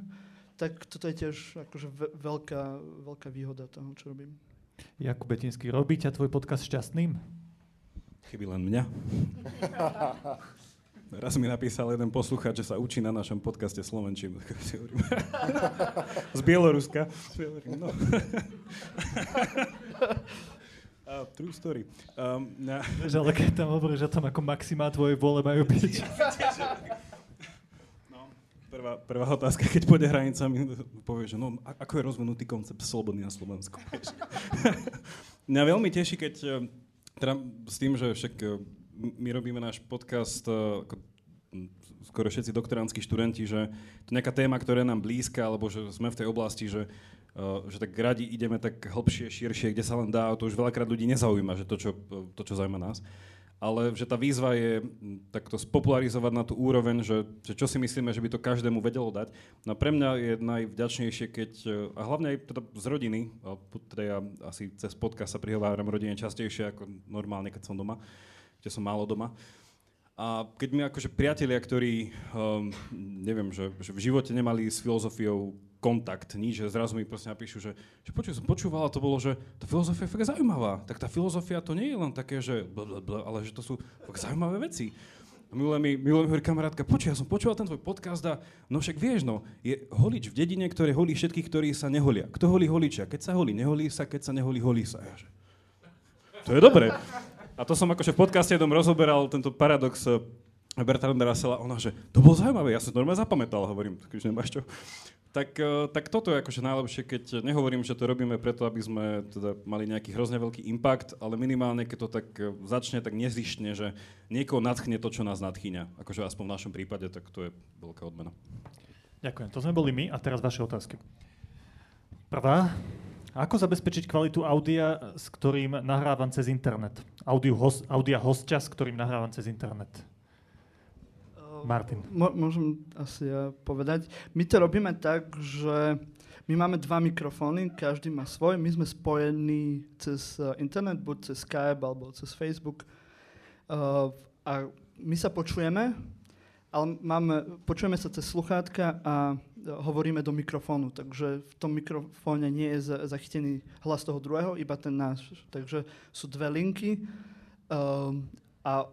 Tak toto je tiež akože ve- veľká, veľká výhoda toho, čo robím. Jakub Betinský, robí ťa tvoj podcast šťastným? Chyby len mňa. Raz mi napísal jeden poslucháč, že sa učí na našom podcaste Slovenčinu. Z Bieloruska. No. Uh, true story. Um, na, Vieš, ale keď tam hovoríš o tom, ako maximá tvojej vole majú byť. no, prvá, prvá otázka, keď pôjde hranicami, povie, že no, ako je rozvinutý koncept slobody na Slovensku. Mňa veľmi teší, keď teda s tým, že však eh, my robíme náš podcast eh, ako skoro všetci doktorantskí študenti, že to je nejaká téma, ktorá nám blízka, alebo že sme v tej oblasti, že, eh, že tak radi ideme tak hlbšie, širšie, kde sa len dá, a to už veľakrát ľudí nezaujíma, že to, čo, to, čo zaujíma nás. Ale že tá výzva je takto spopularizovať na tú úroveň, že, že čo si myslíme, že by to každému vedelo dať. No pre mňa je najvďačnejšie, keď, eh, a hlavne aj teda z rodiny, teda ja asi cez podcast sa prihováram rodine častejšie ako normálne, keď som doma, kde som málo doma. A keď mi akože priatelia, ktorí, um, neviem, že, že v živote nemali s filozofiou kontakt, nič, že zrazu mi proste napíšu, že, že počuj, som počúval a to bolo, že tá filozofia je fakt zaujímavá. Tak tá filozofia to nie je len také, že blablabla, ale že to sú fakt zaujímavé veci. A milé mi, milé mi hovorí kamarátka, počuj, ja som počúval ten tvoj podcast a no však vieš, no, je holič v dedine, ktorý holí všetkých, ktorí sa neholia. Kto holí holičia? Keď sa holí, neholí sa, keď sa neholí, holí sa. Ja, že... To je dobré. A to som akože v podcaste jednom rozoberal tento paradox eh, Bertranda Russella, ona, že to bolo zaujímavé, ja som to normálne zapamätal, hovorím, takže nemáš čo. Tak, eh, tak toto je akože najlepšie, keď nehovorím, že to robíme preto, aby sme teda mali nejaký hrozne veľký impact, ale minimálne, keď to tak eh, začne tak nezištne, že niekoho nadchne to, čo nás nadchýňa. Akože aspoň v našom prípade, tak to je veľká odmena. Ďakujem. To sme boli my a teraz vaše otázky. Prvá. Ako zabezpečiť kvalitu audia, s ktorým nahrávam cez internet? Audio host, audia hostia, s ktorým nahrávam cez internet. Martin. Mo- môžem asi ja povedať. My to robíme tak, že my máme dva mikrofóny, každý má svoj. My sme spojení cez eh, internet, buď cez Skype alebo cez Facebook. Uh, a my sa počujeme, ale máme, počujeme sa cez sluchátka a hovoríme do mikrofónu, takže v tom mikrofóne nie je zachytený hlas toho druhého, iba ten náš. Takže sú dve linky um, a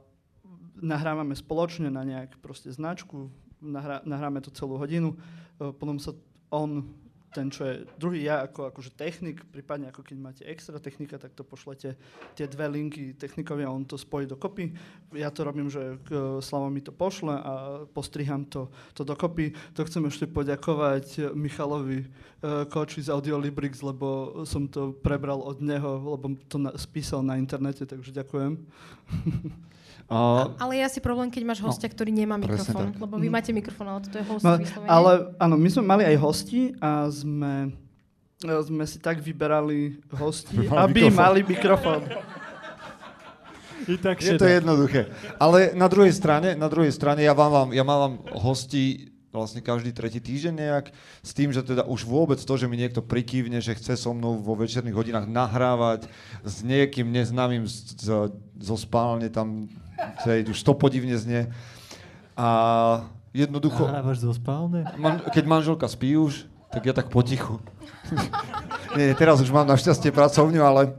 nahrávame spoločne na nejak proste značku, nahrá, nahráme to celú hodinu, uh, potom sa on ten, čo je druhý ja ako akože technik, prípadne ako keď máte extra technika, tak to pošlete tie dve linky technikovi a on to spojí dokopy. Ja to robím, že Slavo mi to pošle a postriham to, to dokopy. To chcem ešte poďakovať Michalovi uh, Koči z Audiolibrix, lebo som to prebral od neho, lebo to na, spísal na internete, takže ďakujem. Uh, ale je asi problém, keď máš hostia, no, ktorý nemá mikrofón, lebo vy máte mikrofón, ale toto je host no, Ale áno, my sme mali aj hosti a sme, sme si tak vyberali hosti, aby mikrofón. mali mikrofón. I tak je to jednoduché. Ale na druhej strane, na druhej strane ja, vám, ja mám hosti vlastne každý tretí týždeň nejak, s tým, že teda už vôbec to, že mi niekto prikývne, že chce so mnou vo večerných hodinách nahrávať s niekým neznámym z, z, zo spálne tam Hej, už to podivne znie. A jednoducho... Nahrávaš zo spálne? Man, keď manželka spí už, tak ja tak potichu. Nie, teraz už mám našťastie pracovňu, ale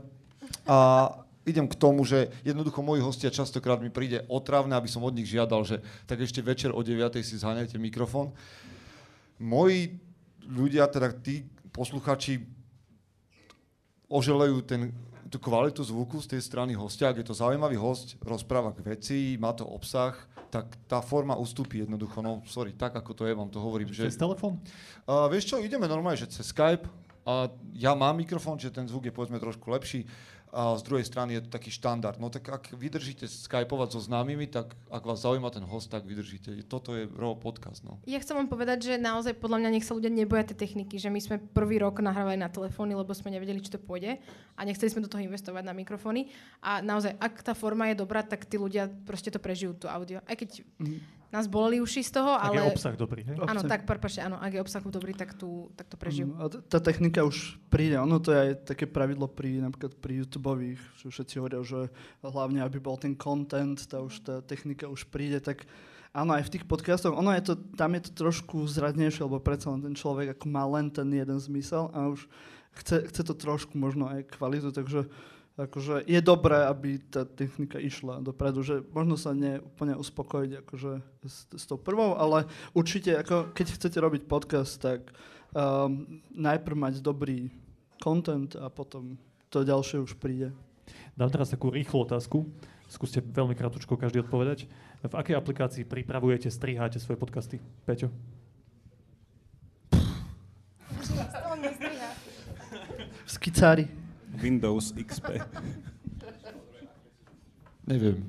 a idem k tomu, že jednoducho moji hostia častokrát mi príde otravné, aby som od nich žiadal, že tak ešte večer o 9. si zháňajte mikrofón. Moji ľudia, teda tí posluchači, oželejú ten tú kvalitu zvuku z tej strany hostia, ak je to zaujímavý host, rozpráva k veci, má to obsah, tak tá forma ustúpi jednoducho. No, sorry, tak ako to je, vám to hovorím. Že... Cez telefón? Uh, vieš čo, ideme normálne, že cez Skype. A ja mám mikrofón, že ten zvuk je povedzme trošku lepší a z druhej strany je to taký štandard. No tak ak vydržíte skypovať so známymi, tak ak vás zaujíma ten host, tak vydržíte. Toto je RAW podcast. No. Ja chcem vám povedať, že naozaj podľa mňa nech sa ľudia neboja tie techniky, že my sme prvý rok nahrávali na telefóny, lebo sme nevedeli, či to pôjde a nechceli sme do toho investovať na mikrofóny. A naozaj, ak tá forma je dobrá, tak tí ľudia proste to prežijú, to audio. Aj keď mm nás boleli uši z toho, ale... Ak je obsah dobrý, hej? Áno, tak, prepáčte, áno, ak je obsah dobrý, tak, tu, tak to prežijú. Mm, a tá technika už príde, ono to je aj také pravidlo pri, napríklad pri YouTubeových, že všetci hovoria, že hlavne, aby bol ten content, tá už tá technika už príde, tak áno, aj v tých podcastoch, ono je to, tam je to trošku zradnejšie, lebo predsa len ten človek ako má len ten jeden zmysel a už chce, chce to trošku možno aj kvalitu, takže akože je dobré, aby tá technika išla dopredu, že možno sa neúplne uspokojiť akože s, s tou prvou, ale určite, ako keď chcete robiť podcast, tak um, najprv mať dobrý content a potom to ďalšie už príde. Dám teraz takú rýchlu otázku. Skúste veľmi krátko každý odpovedať. V akej aplikácii pripravujete, striháte svoje podcasty? Peťo? V skicári. Windows XP. Neviem.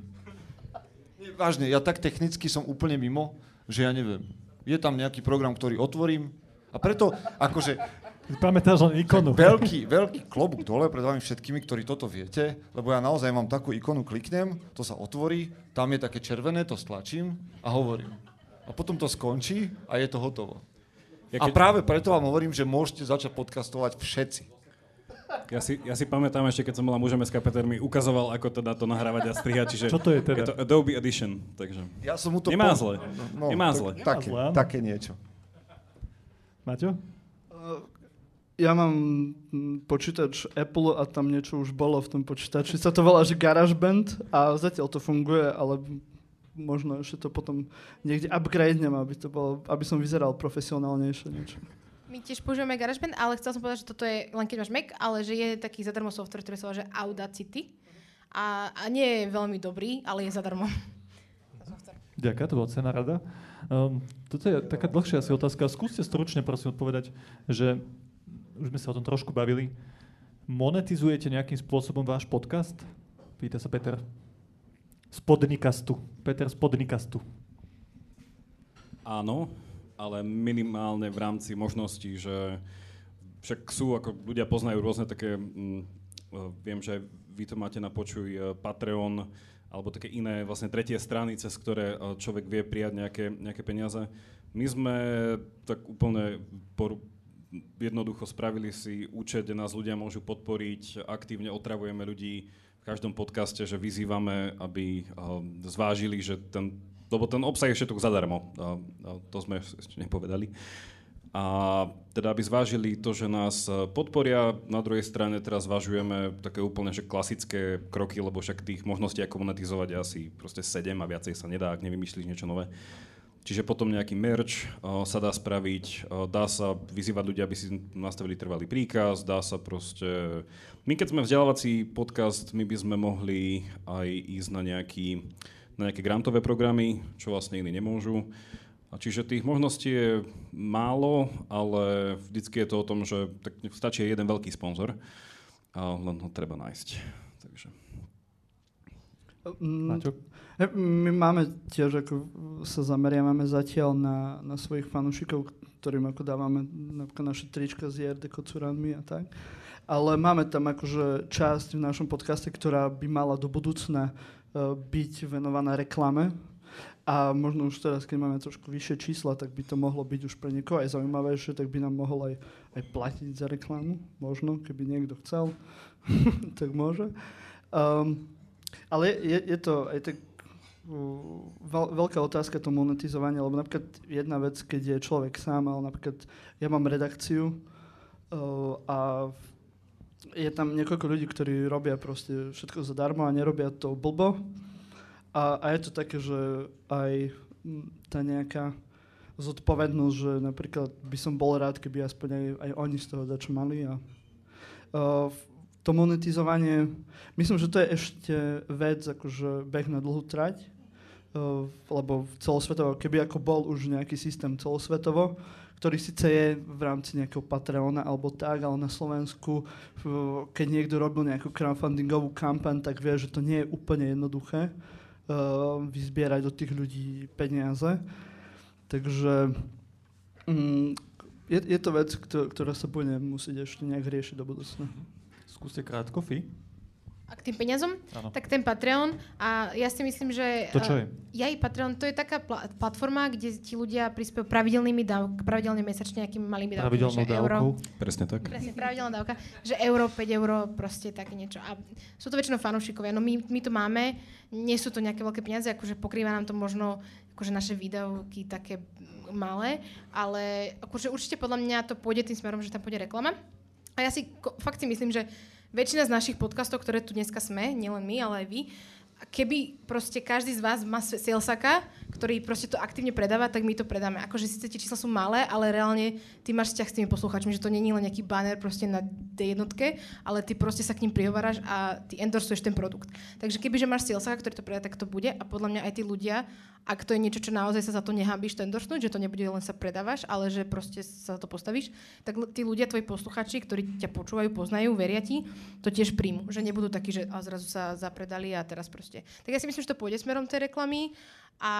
Vážne, ja tak technicky som úplne mimo, že ja neviem. Je tam nejaký program, ktorý otvorím a preto akože... Pamätáš len ikonu. Veľký, veľký klobúk dole pred vami všetkými, ktorí toto viete, lebo ja naozaj mám takú ikonu, kliknem, to sa otvorí, tam je také červené, to stlačím a hovorím. A potom to skončí a je to hotovo. Ja keď... A práve preto vám hovorím, že môžete začať podcastovať všetci. Ja si, ja si pamätám ešte, keď som bola mužom SK, Peter mi ukazoval, ako teda to nahrávať a strihať, čiže Čo to je teda? je to Adobe Edition, takže Ja som mu to... Nemá po- zle. No, Nemá tak- zle. Také, zle, také niečo. Maťo? Ja mám mm, počítač Apple a tam niečo už bolo v tom počítači. Sa to volá, že GarageBand a zatiaľ to funguje, ale možno ešte to potom niekde upgradenem, aby, to bolo, aby som vyzeral profesionálnejšie niečo. My tiež používame GarageBand, ale chcel som povedať, že toto je len keď máš Mac, ale že je taký zadarmo software, ktorý sa volá že Audacity. A, a nie je veľmi dobrý, ale je zadarmo. Ďakujem, to bola cena rada. Um, toto je taká dlhšia asi otázka. Skúste stručne prosím odpovedať, že už sme sa o tom trošku bavili. Monetizujete nejakým spôsobom váš podcast? Pýta sa Peter. Z podnikastu. Peter z podnikastu. Áno, ale minimálne v rámci možností, že však sú, ako ľudia poznajú rôzne také, mm, eh, viem, že vy to máte na počuj eh, Patreon, alebo také iné vlastne tretie strany, cez ktoré eh, človek vie prijať nejaké, nejaké peniaze. My sme tak úplne por, jednoducho spravili si účet, kde nás ľudia môžu podporiť, aktívne otravujeme ľudí v každom podcaste, že vyzývame, aby zvážili, že ten, lebo ten obsah je všetko zadarmo, a, a to sme ešte nepovedali. A teda aby zvážili to, že nás e, podporia, na druhej strane teraz zvažujeme také úplne že klasické kroky, lebo však tých možností ako monetizovať je asi proste 7 a viacej sa nedá, ak nevymyslíš niečo nové. Čiže potom nejaký merch uh, sa dá spraviť, uh, dá sa vyzývať ľudia, aby si nastavili trvalý príkaz, dá sa proste... My keď sme vzdelávací podcast, my by sme mohli aj ísť na, nejaký, na nejaké grantové programy, čo vlastne iní nemôžu. A čiže tých možností je málo, ale vždycky je to o tom, že tak stačí jeden veľký sponzor a len ho treba nájsť. Takže. Mm, Maťo? he, My máme tiež, ako sa zameriavame zatiaľ na, na svojich fanúšikov, ktorým ako dávame napríklad naše trička s JRD kocúranmi a tak. Ale máme tam akože časť v našom podcaste, ktorá by mala do budúcna uh, byť venovaná reklame. A možno už teraz, keď máme trošku vyššie čísla, tak by to mohlo byť už pre niekoho aj zaujímavejšie, tak by nám mohol aj, aj platiť za reklamu. Možno, keby niekto chcel, tak môže. Um, ale je, je to aj tak veľ, veľká otázka to monetizovanie, lebo napríklad jedna vec, keď je človek sám, ale napríklad ja mám redakciu uh, a je tam niekoľko ľudí, ktorí robia proste všetko zadarmo a nerobia to blbo. A, a je to také, že aj tá nejaká zodpovednosť, že napríklad by som bol rád, keby aspoň aj, aj oni z toho dačo mali. A, uh, to monetizovanie, myslím, že to je ešte vec, akože beh na dlhú trať, uh, lebo celosvetovo, keby ako bol už nejaký systém celosvetovo, ktorý síce je v rámci nejakého Patreona alebo tak, ale na Slovensku, keď niekto robil nejakú crowdfundingovú kampaň, tak vie, že to nie je úplne jednoduché uh, vyzbierať od tých ľudí peniaze. Takže mm, je, je to vec, kto- ktorá sa bude musieť ešte nejak riešiť do budúcna. Skúste krátko, Fi. A k tým peniazom, Áno. tak ten Patreon. A ja si myslím, že... To čo je? Ja i Patreon, to je taká pla- platforma, kde ti ľudia prispievajú pravidelnými dávkami, pravidelne mesačne nejakými malými dávkami. Pravidelnou že euro, dávkou. Presne tak. Presne, pravidelná dávka, že euro, 5 euro, proste také niečo. A sú to väčšinou fanúšikovia. No my, my to máme, nie sú to nejaké veľké peniaze, akože pokrýva nám to možno akože naše výdavky také malé, ale akože určite podľa mňa to pôjde tým smerom, že tam pôjde reklama. A ja si ko- fakt si myslím, že väčšina z našich podcastov, ktoré tu dneska sme, nielen my, ale aj vy, keby proste každý z vás má salesaka, ktorý proste to aktívne predáva, tak my to predáme. Akože síce tie čísla sú malé, ale reálne ty máš vzťah s tými poslucháčmi, že to není len nejaký banner proste na D1, ale ty proste sa k ním prihováraš a ty endorsuješ ten produkt. Takže kebyže máš salesaka, ktorý to predá, tak to bude a podľa mňa aj tí ľudia, ak to je niečo, čo naozaj sa za to nehambíš to endorsnúť, že to nebude len sa predávaš, ale že proste sa za to postavíš, tak tí ľudia, tvoji posluchači, ktorí ťa počúvajú, poznajú, veria ti, to tiež príjmu. Že nebudú takí, že a zrazu sa zapredali a teraz proste. Tak ja si myslím, že to pôjde smerom tej reklamy a,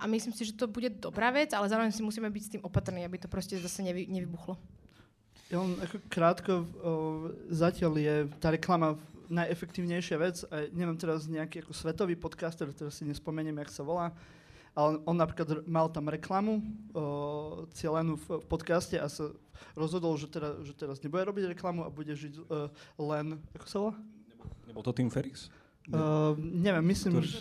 a myslím si, že to bude dobrá vec, ale zároveň si musíme byť s tým opatrní, aby to proste zase nevy, nevybuchlo. Ja len ako krátko, o, zatiaľ je tá reklama najefektívnejšia vec. A nemám teraz nejaký ako svetový podcaster, ktorý si nespomeniem, jak sa volá, ale on napríklad mal tam reklamu uh, cieľenú v, v podcaste a sa rozhodol, že, teda, že teraz nebude robiť reklamu a bude žiť uh, len, ako sa volá? Nebol to Tim Ferris? Uh, neviem, myslím, Ktorý? že,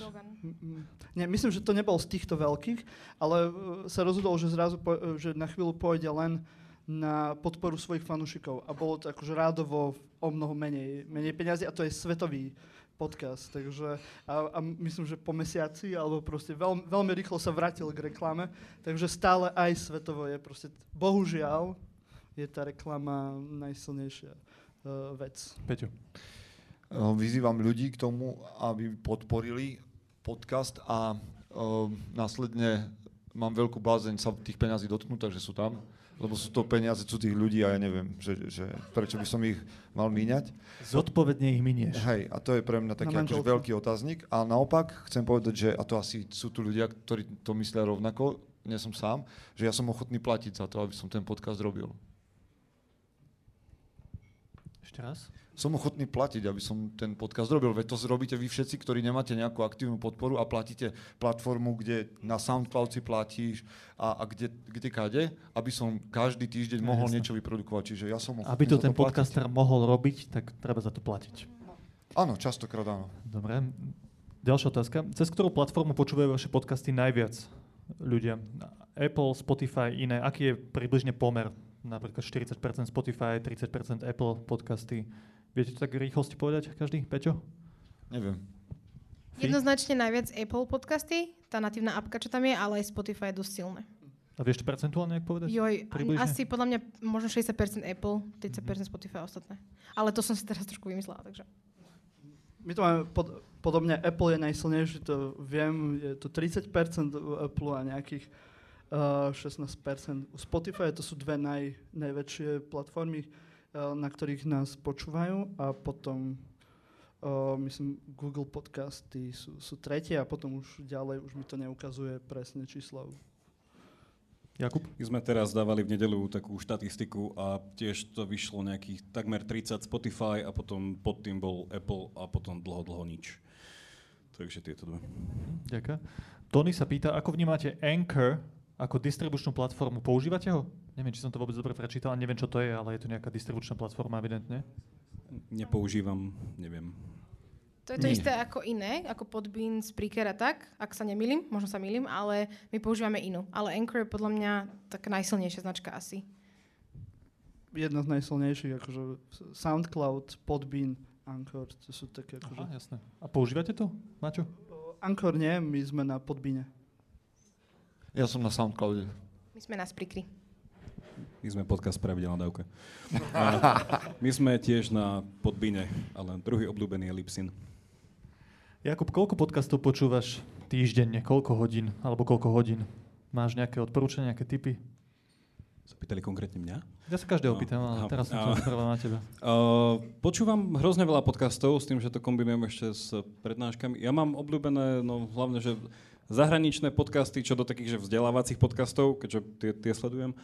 nie, myslím, že to nebol z týchto veľkých, ale uh, sa rozhodol, že zrazu, po, uh, že na chvíľu pôjde len na podporu svojich fanúšikov a bolo to akože rádovo o mnoho menej, menej peniazy a to je svetový podcast, takže a, a myslím, že po mesiaci alebo proste veľ, veľmi rýchlo sa vrátil k reklame, takže stále aj svetovo je proste, bohužiaľ, je tá reklama najsilnejšia uh, vec. Peťo. Vyzývam ľudí k tomu, aby podporili podcast a uh, následne mám veľkú bázeň sa tých peňazí dotknúť, takže sú tam. Lebo sú to peniaze cudzích ľudí a ja neviem, že, že prečo by som ich mal míňať. Zodpovedne ich minieš. Hej, a to je pre mňa taký Na akože veľký otáznik. A naopak chcem povedať, že, a to asi sú tu ľudia, ktorí to myslia rovnako, nie som sám, že ja som ochotný platiť za to, aby som ten podcast robil. Ešte raz? Som ochotný platiť, aby som ten podcast robil. Veď to robíte vy všetci, ktorí nemáte nejakú aktívnu podporu a platíte platformu, kde na SoundCloud si platíš a, a kde, kde kade, aby som každý týždeň No, mohol jasné. niečo vyprodukovať. Čiže ja som ochotný Aby to ten platiť. podcaster mohol robiť, tak treba za to platiť. Áno, častokrát áno. Dobre. Ďalšia otázka. Cez ktorú platformu počúvajú vaše podcasty najviac ľudia? Apple, Spotify, iné. Aký je približne pomer? Napríklad 40% Spotify, 30% Apple podcasty. Viete to tak rýchlosti povedať každý? Peťo? Neviem. Fí? Jednoznačne najviac Apple podcasty, tá natívna apka, čo tam je, ale aj Spotify je dosť silné. A vieš to percentuálne nejak povedať? Joj, Približne? asi podľa mňa možno 60% Apple, 30% Spotify a ostatné. Ale to som si teraz trošku vymyslela, takže. My to máme pod, podobne, Apple je najsilnejší, to viem, je to 30% u Apple a nejakých uh, 16%. U Spotify to sú dve naj, najväčšie platformy, uh, na ktorých nás počúvajú a potom uh, myslím Google podcasty sú, sú tretie a potom už ďalej už mi to neukazuje presne číslo. Jakub? My sme teraz dávali v nedelu takú štatistiku a tiež to vyšlo nejakých takmer 30 Spotify a potom pod tým bol Apple a potom dlho, dlho nič. Takže tieto dve. Ďakujem. Tony sa pýta, ako vnímate Anchor ako distribučnú platformu. Používate ho? Neviem, či som to vôbec dobre prečítal, neviem, čo to je, ale je to nejaká distribučná platforma, evidentne. Nepoužívam, neviem. To je to Nie. isté ako iné, ako Podbean, Spreaker a tak, ak sa nemýlim, možno sa milím, ale my používame inú. Ale Anchor je podľa mňa tak najsilnejšia značka asi. Jedna z najsilnejších, akože SoundCloud, Podbean, Anchor, to sú také akože... Aha, jasné. A používate to, Maťo? Anchor nie, my sme na Podbine. Ja som na SoundCloude. My sme na Spreakeri. My sme podcast Pravidelná dávka. My sme tiež na Podbine, ale druhý obľúbený je Lipsin. Jakub, koľko podcastov počúvaš týždenne? Koľko hodín? Alebo koľko hodín? Máš nejaké odporúčania, nejaké tipy? Sa pýtali konkrétne mňa? Ja sa každého No, pýtam, ale aha. teraz som sa prvá na teba. Uh, počúvam hrozne veľa podcastov s tým, že to kombinujem ešte s prednáškami. Ja mám obľúbené, no hlavne, že zahraničné podcasty, čo do takých že vzdelávacích podcastov, keďže tie, tie sledujem.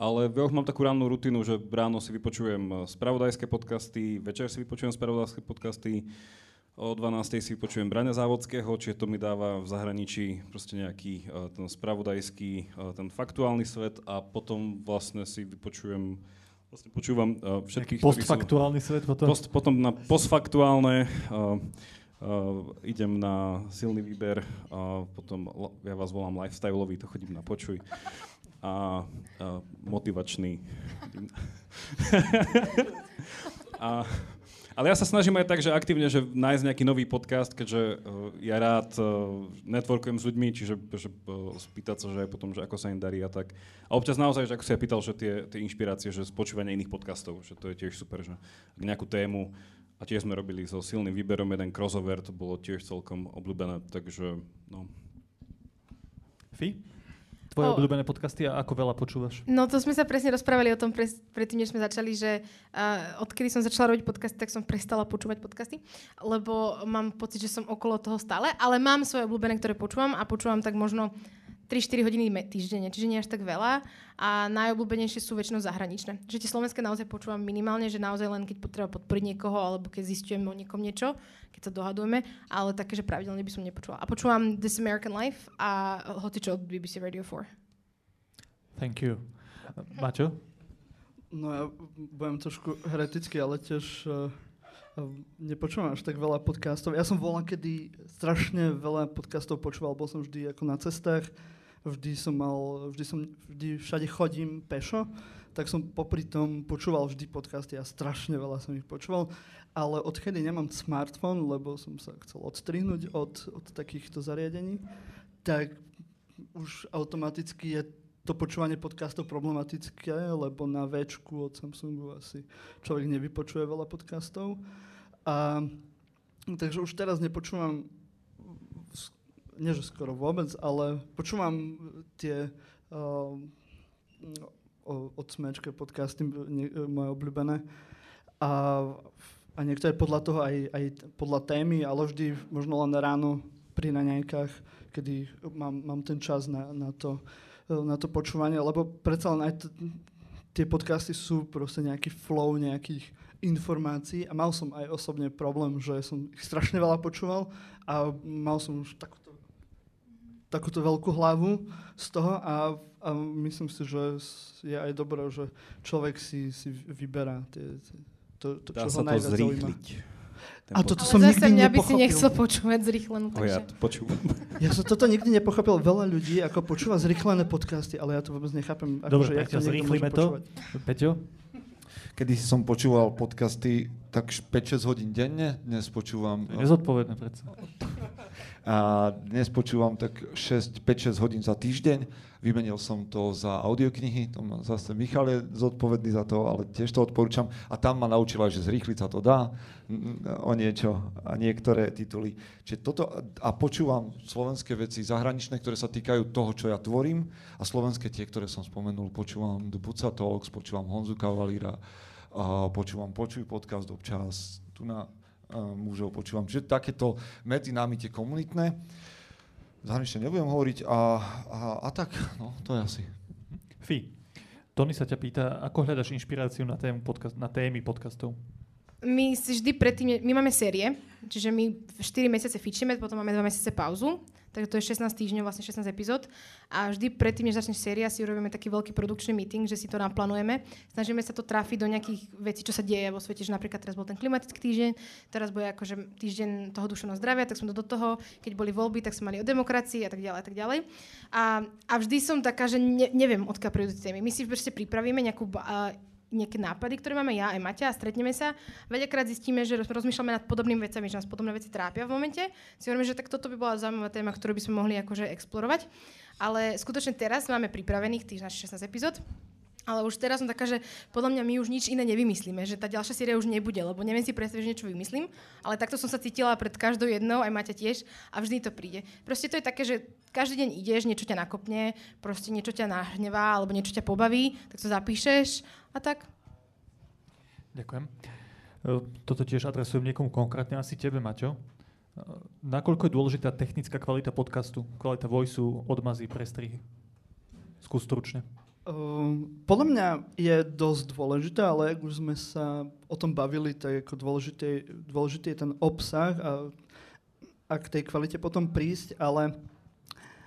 Ale už mám takú rannú rutinu, že ráno si vypočujem eh, spravodajské podcasty, večer si vypočujem spravodajské podcasty, o 12. si vypočujem Braňa Závodského, čiže to mi dáva v zahraničí proste nejaký uh, ten spravodajský, uh, ten faktuálny svet a potom vlastne si vypočujem, vlastne počúvam uh, všetkých, sú... Postfaktuálny svet potom? Post, potom na postfaktuálne uh, uh, idem na silný výber, a potom ja vás volám lifestyleový, to chodím na počuj. A, a motivačný. a, ale ja sa snažím aj tak, že aktívne, že nájsť nejaký nový podcast, keďže uh, ja rád uh, networkujem s ľuďmi, čiže že, uh, spýtať sa, že aj potom, že ako sa im darí a tak. A občas naozaj, že ako si ja pýtal, že tie, tie inšpirácie, že z iných podcastov, že to je tiež super, že ak nejakú tému a tiež sme robili so silným výberom jeden crossover, to bolo tiež celkom obľúbené, takže no. Fí? Tvoje O. obľúbené podcasty a ako veľa počúvaš? No to sme sa presne rozprávali o tom pres, predtým, než sme začali, že uh, odkedy som začala robiť podcasty, tak som prestala počúvať podcasty, lebo mám pocit, že som okolo toho stále, ale mám svoje obľúbené, ktoré počúvam a počúvam tak možno 3-4 hodiny týždenne, čiže nie až tak veľa. A najobľúbenejšie sú väčšinou zahraničné. Že tie slovenské naozaj počúvam minimálne, že naozaj len keď potreba podporiť niekoho, alebo keď zistujem o niekom niečo, keď sa dohadujeme, ale také, že pravidelne by som nepočúvala. A počúvam This American Life a hoci čo od BBC Radio 4. Thank you. Maťo? No ja budem trošku heretický, ale tiež uh, nepočúvam až tak veľa podcastov. Ja som volal, kedy strašne veľa podcastov počúval, bol som vždy ako na cestách, vždy som mal, vždy som, vždy všade chodím pešo, tak som popri tom počúval vždy podcasty a strašne veľa som ich počúval, ale odkedy nemám smartfón, lebo som sa chcel odstrihnúť od, od takýchto zariadení, tak už automaticky je to počúvanie podcastov problematické, lebo na väčku od Samsungu asi človek nevypočuje veľa podcastov. A, takže už teraz nepočúvam, nie že skoro vôbec, ale počúvam tie uh, od Smečke podcasty, ne, moje obľúbené. A, a niektoré podľa toho aj, aj podľa témy, ale vždy možno len ráno pri naňajkách, kedy mám, mám ten čas na, na to na to počúvanie, lebo predsa len aj t- tie podcasty sú proste nejaký flow nejakých informácií a mal som aj osobne problém, že som ich strašne veľa počúval a mal som už takúto, takúto veľkú hlavu z toho a, a myslím si, že je aj dobré, že človek si, si vyberá tie, to, to, Dá čo sa ho to najviac zaujíma. zrýchliť. A toto Ale som zase nikdy mňa by si nechcel počúvať zrýchlenú, takže... ja to počúvam. Ja som toto nikdy nepochopil. Veľa ľudí ako počúva zrýchlené podcasty, ale ja to vôbec nechápem. Ako, Dobre, že môže zrýchlime to. počúvať. Peťo? Kedy si som počúval podcasty tak 5-6 hodín denne, dnes počúvam... To je nezodpovedné predsa. A dnes počúvam tak 6, 5-6 hodín za týždeň. Vymenil som to za audioknihy, to ma zase Michal je zodpovedný za to, ale tiež to odporúčam. A tam ma naučila, že zrýchliť sa to dá o niečo a niektoré tituly. Čiže toto, a počúvam slovenské veci zahraničné, ktoré sa týkajú toho, čo ja tvorím a slovenské tie, ktoré som spomenul, počúvam Buca Talks, počúvam Honzu Kavalíra, počúvam Počuj podcast občas, tu na mužov počúvam. Čiže takéto medzi nami tie komunitné. Zahranične nebudem hovoriť a, a, a tak, no to je asi. Fi, Tony sa ťa pýta, ako hľadaš inšpiráciu na, tému podcast, na témy podcastov? My si vždy predtým, my máme série, čiže my 4 mesiace fičíme, potom máme 2 mesiace pauzu, takže to je 16 týždňov, vlastne 16 epizód. A vždy predtým, než začne séria, si urobíme taký veľký produkčný meeting, že si to naplánujeme. Snažíme sa to trafiť do nejakých vecí, čo sa deje vo svete, že napríklad teraz bol ten klimatický týždeň, teraz bude akože týždeň toho duševného zdravia, tak som to do toho, keď boli voľby, tak sme mali o demokracii a tak ďalej a tak ďalej. A, a vždy som taká, že ne, neviem, odkiaľ prídu témy. My si proste pripravíme nejakú uh, nejaké nápady, ktoré máme ja aj Maťa a stretneme sa. Veľakrát zistíme, že rozmýšľame nad podobnými vecami, že nás podobné veci trápia v momente. Si hovoríme, že tak toto by bola zaujímavá téma, ktorú by sme mohli akože explorovať. Ale skutočne teraz máme pripravených tých našich 16 epizód. Ale už teraz som taká, že podľa mňa my už nič iné nevymyslíme, že tá ďalšia séria už nebude, lebo neviem si predstaviť, že niečo vymyslím, ale takto som sa cítila pred každou jednou, aj Maťa tiež, a vždy to príde. Proste to je také, že každý deň ideš, niečo ťa nakopne, proste niečo ťa nahnevá, alebo niečo ťa pobaví, tak to zapíšeš a tak. Ďakujem. E, Toto tiež adresujem niekomu konkrétne, asi tebe, Maťo. E, Nakoľko je dôležitá technická kvalita podcastu, kvalita voiceu, odmazy, prestrihy? Skús stručne. Uh, podľa mňa je dosť dôležité, ale ak už sme sa o tom bavili, tak ako dôležitý, dôležitý je ten obsah a, a k tej kvalite potom prísť, ale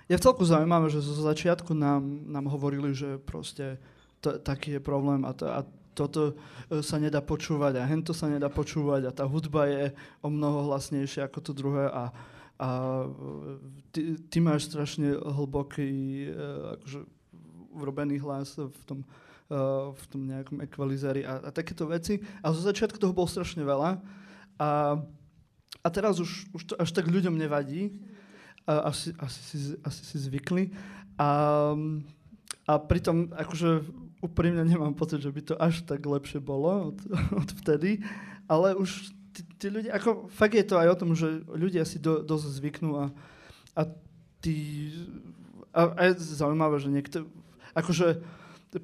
je v celku zaujímavé, že zo začiatku nám, nám hovorili, že proste to, taký je problém a, to, a toto e, sa nedá počúvať a hento sa nedá počúvať a tá hudba je o mnoho hlasnejšia ako to druhé a, a ty, ty máš strašne hlboký uh, akože urobený hlas v tom, uh, v tom nejakom ekvalizéri a, a takéto veci. A zo začiatku toho bolo strašne veľa. A, a teraz už, už to až tak ľuďom nevadí. A, asi, asi, si, asi si zvykli. A, a pritom akože úprimne nemám pocit, že by to až tak lepšie bolo od, od vtedy. Ale už tí, tí ľudia, ako fakt je to aj o tom, že ľudia si do, dosť zvyknú a, a tí... A, a je zaujímavé, že niekto, akože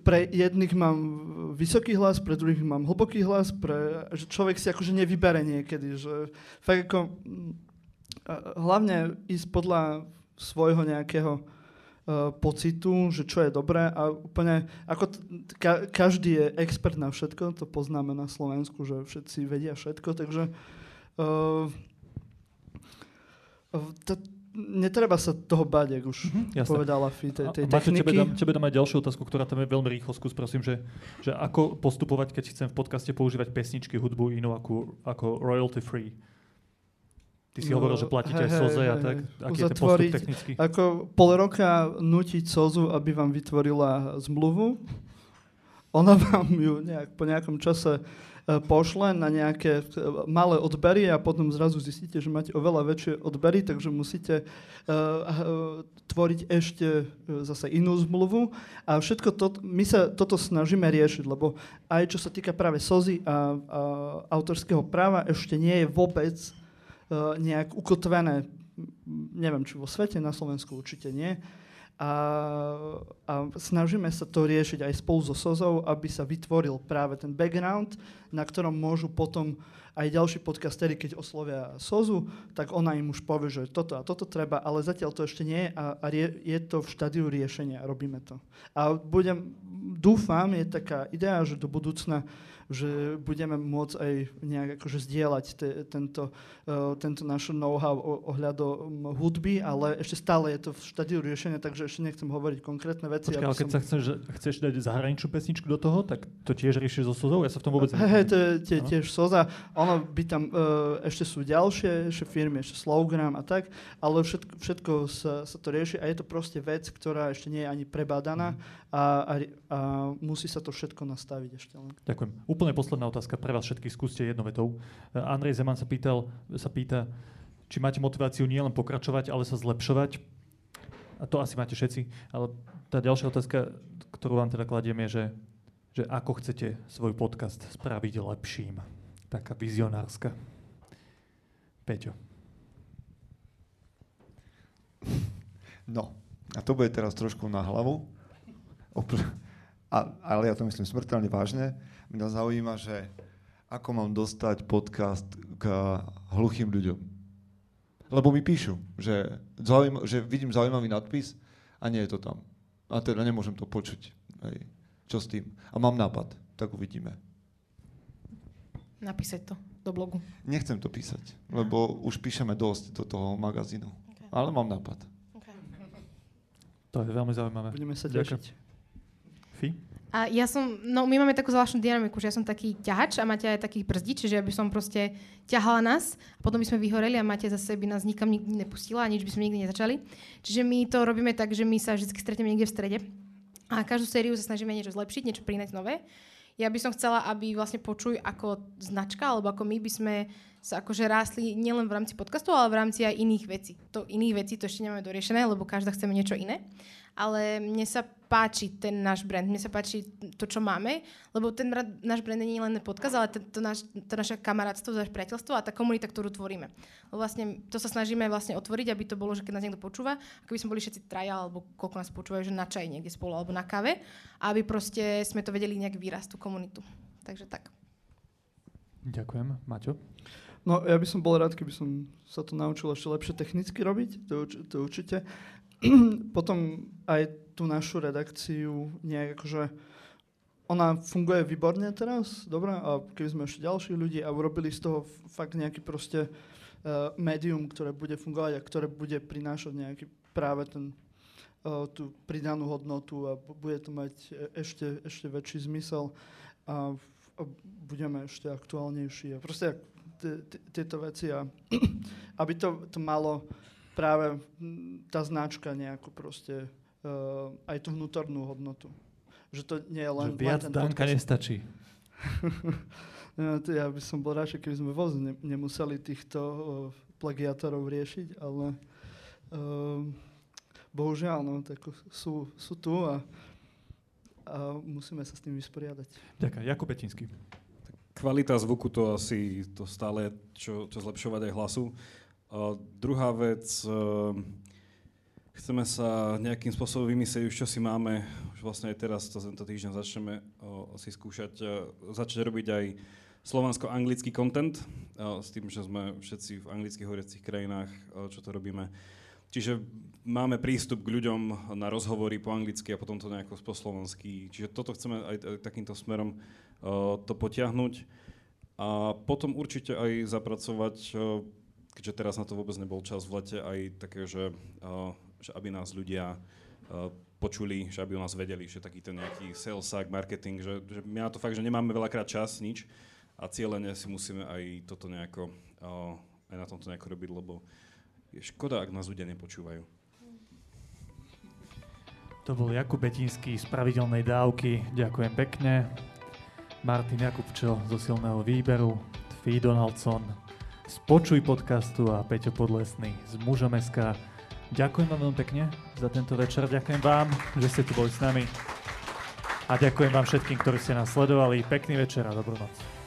pre jedných mám vysoký hlas, pre druhých mám hlboký hlas, pre, že človek si akože nevybere niekedy, že fakt ako hlavne ísť podľa svojho nejakého pocitu, že čo je dobré a úplne, ako t- ka- každý je expert na všetko, to poznáme na Slovensku, že všetci vedia všetko, takže uh, to, netreba sa toho báť, ak už mm-hmm, povedala Fi, tej, tej a, techniky. Tebe dám, tebe dám aj ďalšiu otázku, ktorá tam je veľmi rýchlo, skús prosím, že, že ako postupovať, keď chcem v podcaste používať pesničky, hudbu inú ako, ako royalty free? Ty si no, hovoril, že platíte hej, aj Soze a tak. Aký je ten postup technicky? Ako pol roka nutiť Sozu, aby vám vytvorila zmluvu. Ona vám ju nejak, po nejakom čase pošle na nejaké e, malé odbery a potom zrazu zistíte, že máte oveľa väčšie odbery, takže musíte uh, tvoriť ešte zase inú zmluvu. A všetko to, my sa toto snažíme riešiť, lebo aj čo sa týka práve SOZY a, a autorského práva, ešte nie je vôbec uh, nejak ukotvené, neviem, či vo svete, na Slovensku určite nie, a, a snažíme sa to riešiť aj spolu so SOZou, aby sa vytvoril práve ten background, na ktorom môžu potom aj ďalší podcastery, keď oslovia SOZu, tak ona im už povie, že toto a toto treba, ale zatiaľ to ešte nie a, a rie, je to v štádiu riešenia, robíme to. A budem, dúfam, je taká idea, že do budúcna že budeme môcť aj nejak akože zdieľať te, tento, uh, tento náš know-how ohľadom hudby, ale ešte stále je to v štádiu riešenia, takže ešte nechcem hovoriť konkrétne veci. Počkej, ale keď som... sa chceš, chceš dať zahraničnú pesničku do toho, tak to tiež riešiš so Sozou? Ja sa v tom vôbec Hej, to je tie, tiež Soza. Ono by tam, uh, ešte sú ďalšie ešte firmy, ešte Slowgram a tak, ale všetko, všetko sa, sa to rieši a je to proste vec, ktorá ešte nie je ani prebádaná a, a, a musí sa to všetko nastaviť ešte len. Ďakujem úplne posledná otázka pre vás všetkých, skúste jednou vetou. Andrej Zeman sa, pýtal, sa pýta, či máte motiváciu nielen pokračovať, ale sa zlepšovať. A to asi máte všetci. Ale tá ďalšia otázka, ktorú vám teda kladiem, je, že, že ako chcete svoj podcast spraviť lepším. Taká vizionárska. Peťo. No, a to bude teraz trošku na hlavu. A, ale ja to myslím smrteľne vážne. Mňa zaujíma, že ako mám dostať podcast k hluchým ľuďom. Lebo mi píšu, že, zaujíma, že vidím zaujímavý nadpis a nie je to tam. A teda nemôžem to počuť. Hej. Čo s tým? A mám nápad, tak uvidíme. Napísať to do blogu. Nechcem to písať, lebo už píšeme dosť do toho magazínu. Okay. Ale mám nápad. Okay. To je veľmi zaujímavé. Budeme sa tešiť. Fi? A ja som, no my máme takú zvláštnu dynamiku, že ja som taký ťahač a máte aj taký brzdič, čiže ja by som proste ťahala nás, a potom by sme vyhoreli a máte zase by nás nikam nikdy nepustila a nič by sme nikdy nezačali. Čiže my to robíme tak, že my sa vždy stretneme niekde v strede a každú sériu sa snažíme niečo zlepšiť, niečo prinať nové. Ja by som chcela, aby vlastne počuj ako značka, alebo ako my by sme sa akože rástli nielen v rámci podcastu, ale v rámci aj iných vecí. To iných vecí to ešte nemáme doriešené, lebo každá chceme niečo iné ale mne sa páči ten náš brand, mne sa páči to, čo máme, lebo ten náš brand nie je len podcast, ale to, to, naš, to naše kamarátstvo, naše priateľstvo a tá komunita, ktorú tvoríme. Lebo vlastne to sa snažíme vlastne otvoriť, aby to bolo, že keď nás niekto počúva, ako by sme boli všetci traja, alebo koľko nás počúvajú, že na čaj niekde spolu, alebo na kave, a aby proste sme to vedeli nejak vyrásť, tú komunitu. Takže tak. Ďakujem. Maťo? No, ja by som bol rád, keby som sa to naučil ešte lepšie technicky robiť, to, to určite. potom aj tú našu redakciu nejak akože ona funguje výborne teraz, dobre, a keby sme ešte ďalší ľudí a urobili z toho fakt nejaký proste uh, médium, ktoré bude fungovať a ktoré bude prinášať nejaký práve ten, uh, tú pridanú hodnotu a bude to mať ešte, ešte väčší zmysel a, a budeme ešte aktuálnejší a proste tieto veci a aby to, to malo práve tá značka nejakú proste, uh, aj tú vnútornú hodnotu. Že to nie je len... Že viac len Danka podcast. nestačí. to ja by som bol radšej, keby sme vôbec ne, nemuseli týchto uh, plagiátorov riešiť, ale uh, bohužiaľ, no, tak sú, sú tu a, a musíme sa s tým vysporiadať. Ďakujem. Jakub Petinský. Kvalita zvuku to asi to stále, čo, čo zlepšovať aj hlasu. Druhá vec, ehm, chceme sa nejakým spôsobom vymyslieť už, čo si máme, už vlastne aj teraz, to tento týždeň začneme o, si skúšať, e, začať robiť aj slovansko-anglický content, s tým, že sme všetci v anglických hovoriacich krajinách, čo to robíme. čiže máme prístup k ľuďom na rozhovory po anglicky a potom to nejako po slovensky. Čiže toto chceme aj, takýmto smerom to potiahnuť. A potom určite aj zapracovať, keďže teraz na to vôbec nebol čas v lete, aj také, že, uh, že aby nás ľudia uh, počuli, že aby o nás vedeli, že taký ten nejaký sales hack, marketing, že, že my na to fakt, že nemáme veľakrát čas, nič a cieľene si musíme aj toto nejako, uh, aj na tomto nejako robiť, lebo je škoda, ak nás ľudia nepočúvajú. To bol Jakub Betinský z pravidelnej dávky. Ďakujem pekne. Martin Jakubčo zo silného výberu, Fee Donaldson z Počuj podcastu a Peťo Podlesný z Mužomeska. Ďakujem vám veľmi pekne za tento večer. Ďakujem vám, že ste tu boli s nami. A ďakujem vám všetkým, ktorí ste nás sledovali. Pekný večer a dobrú noc.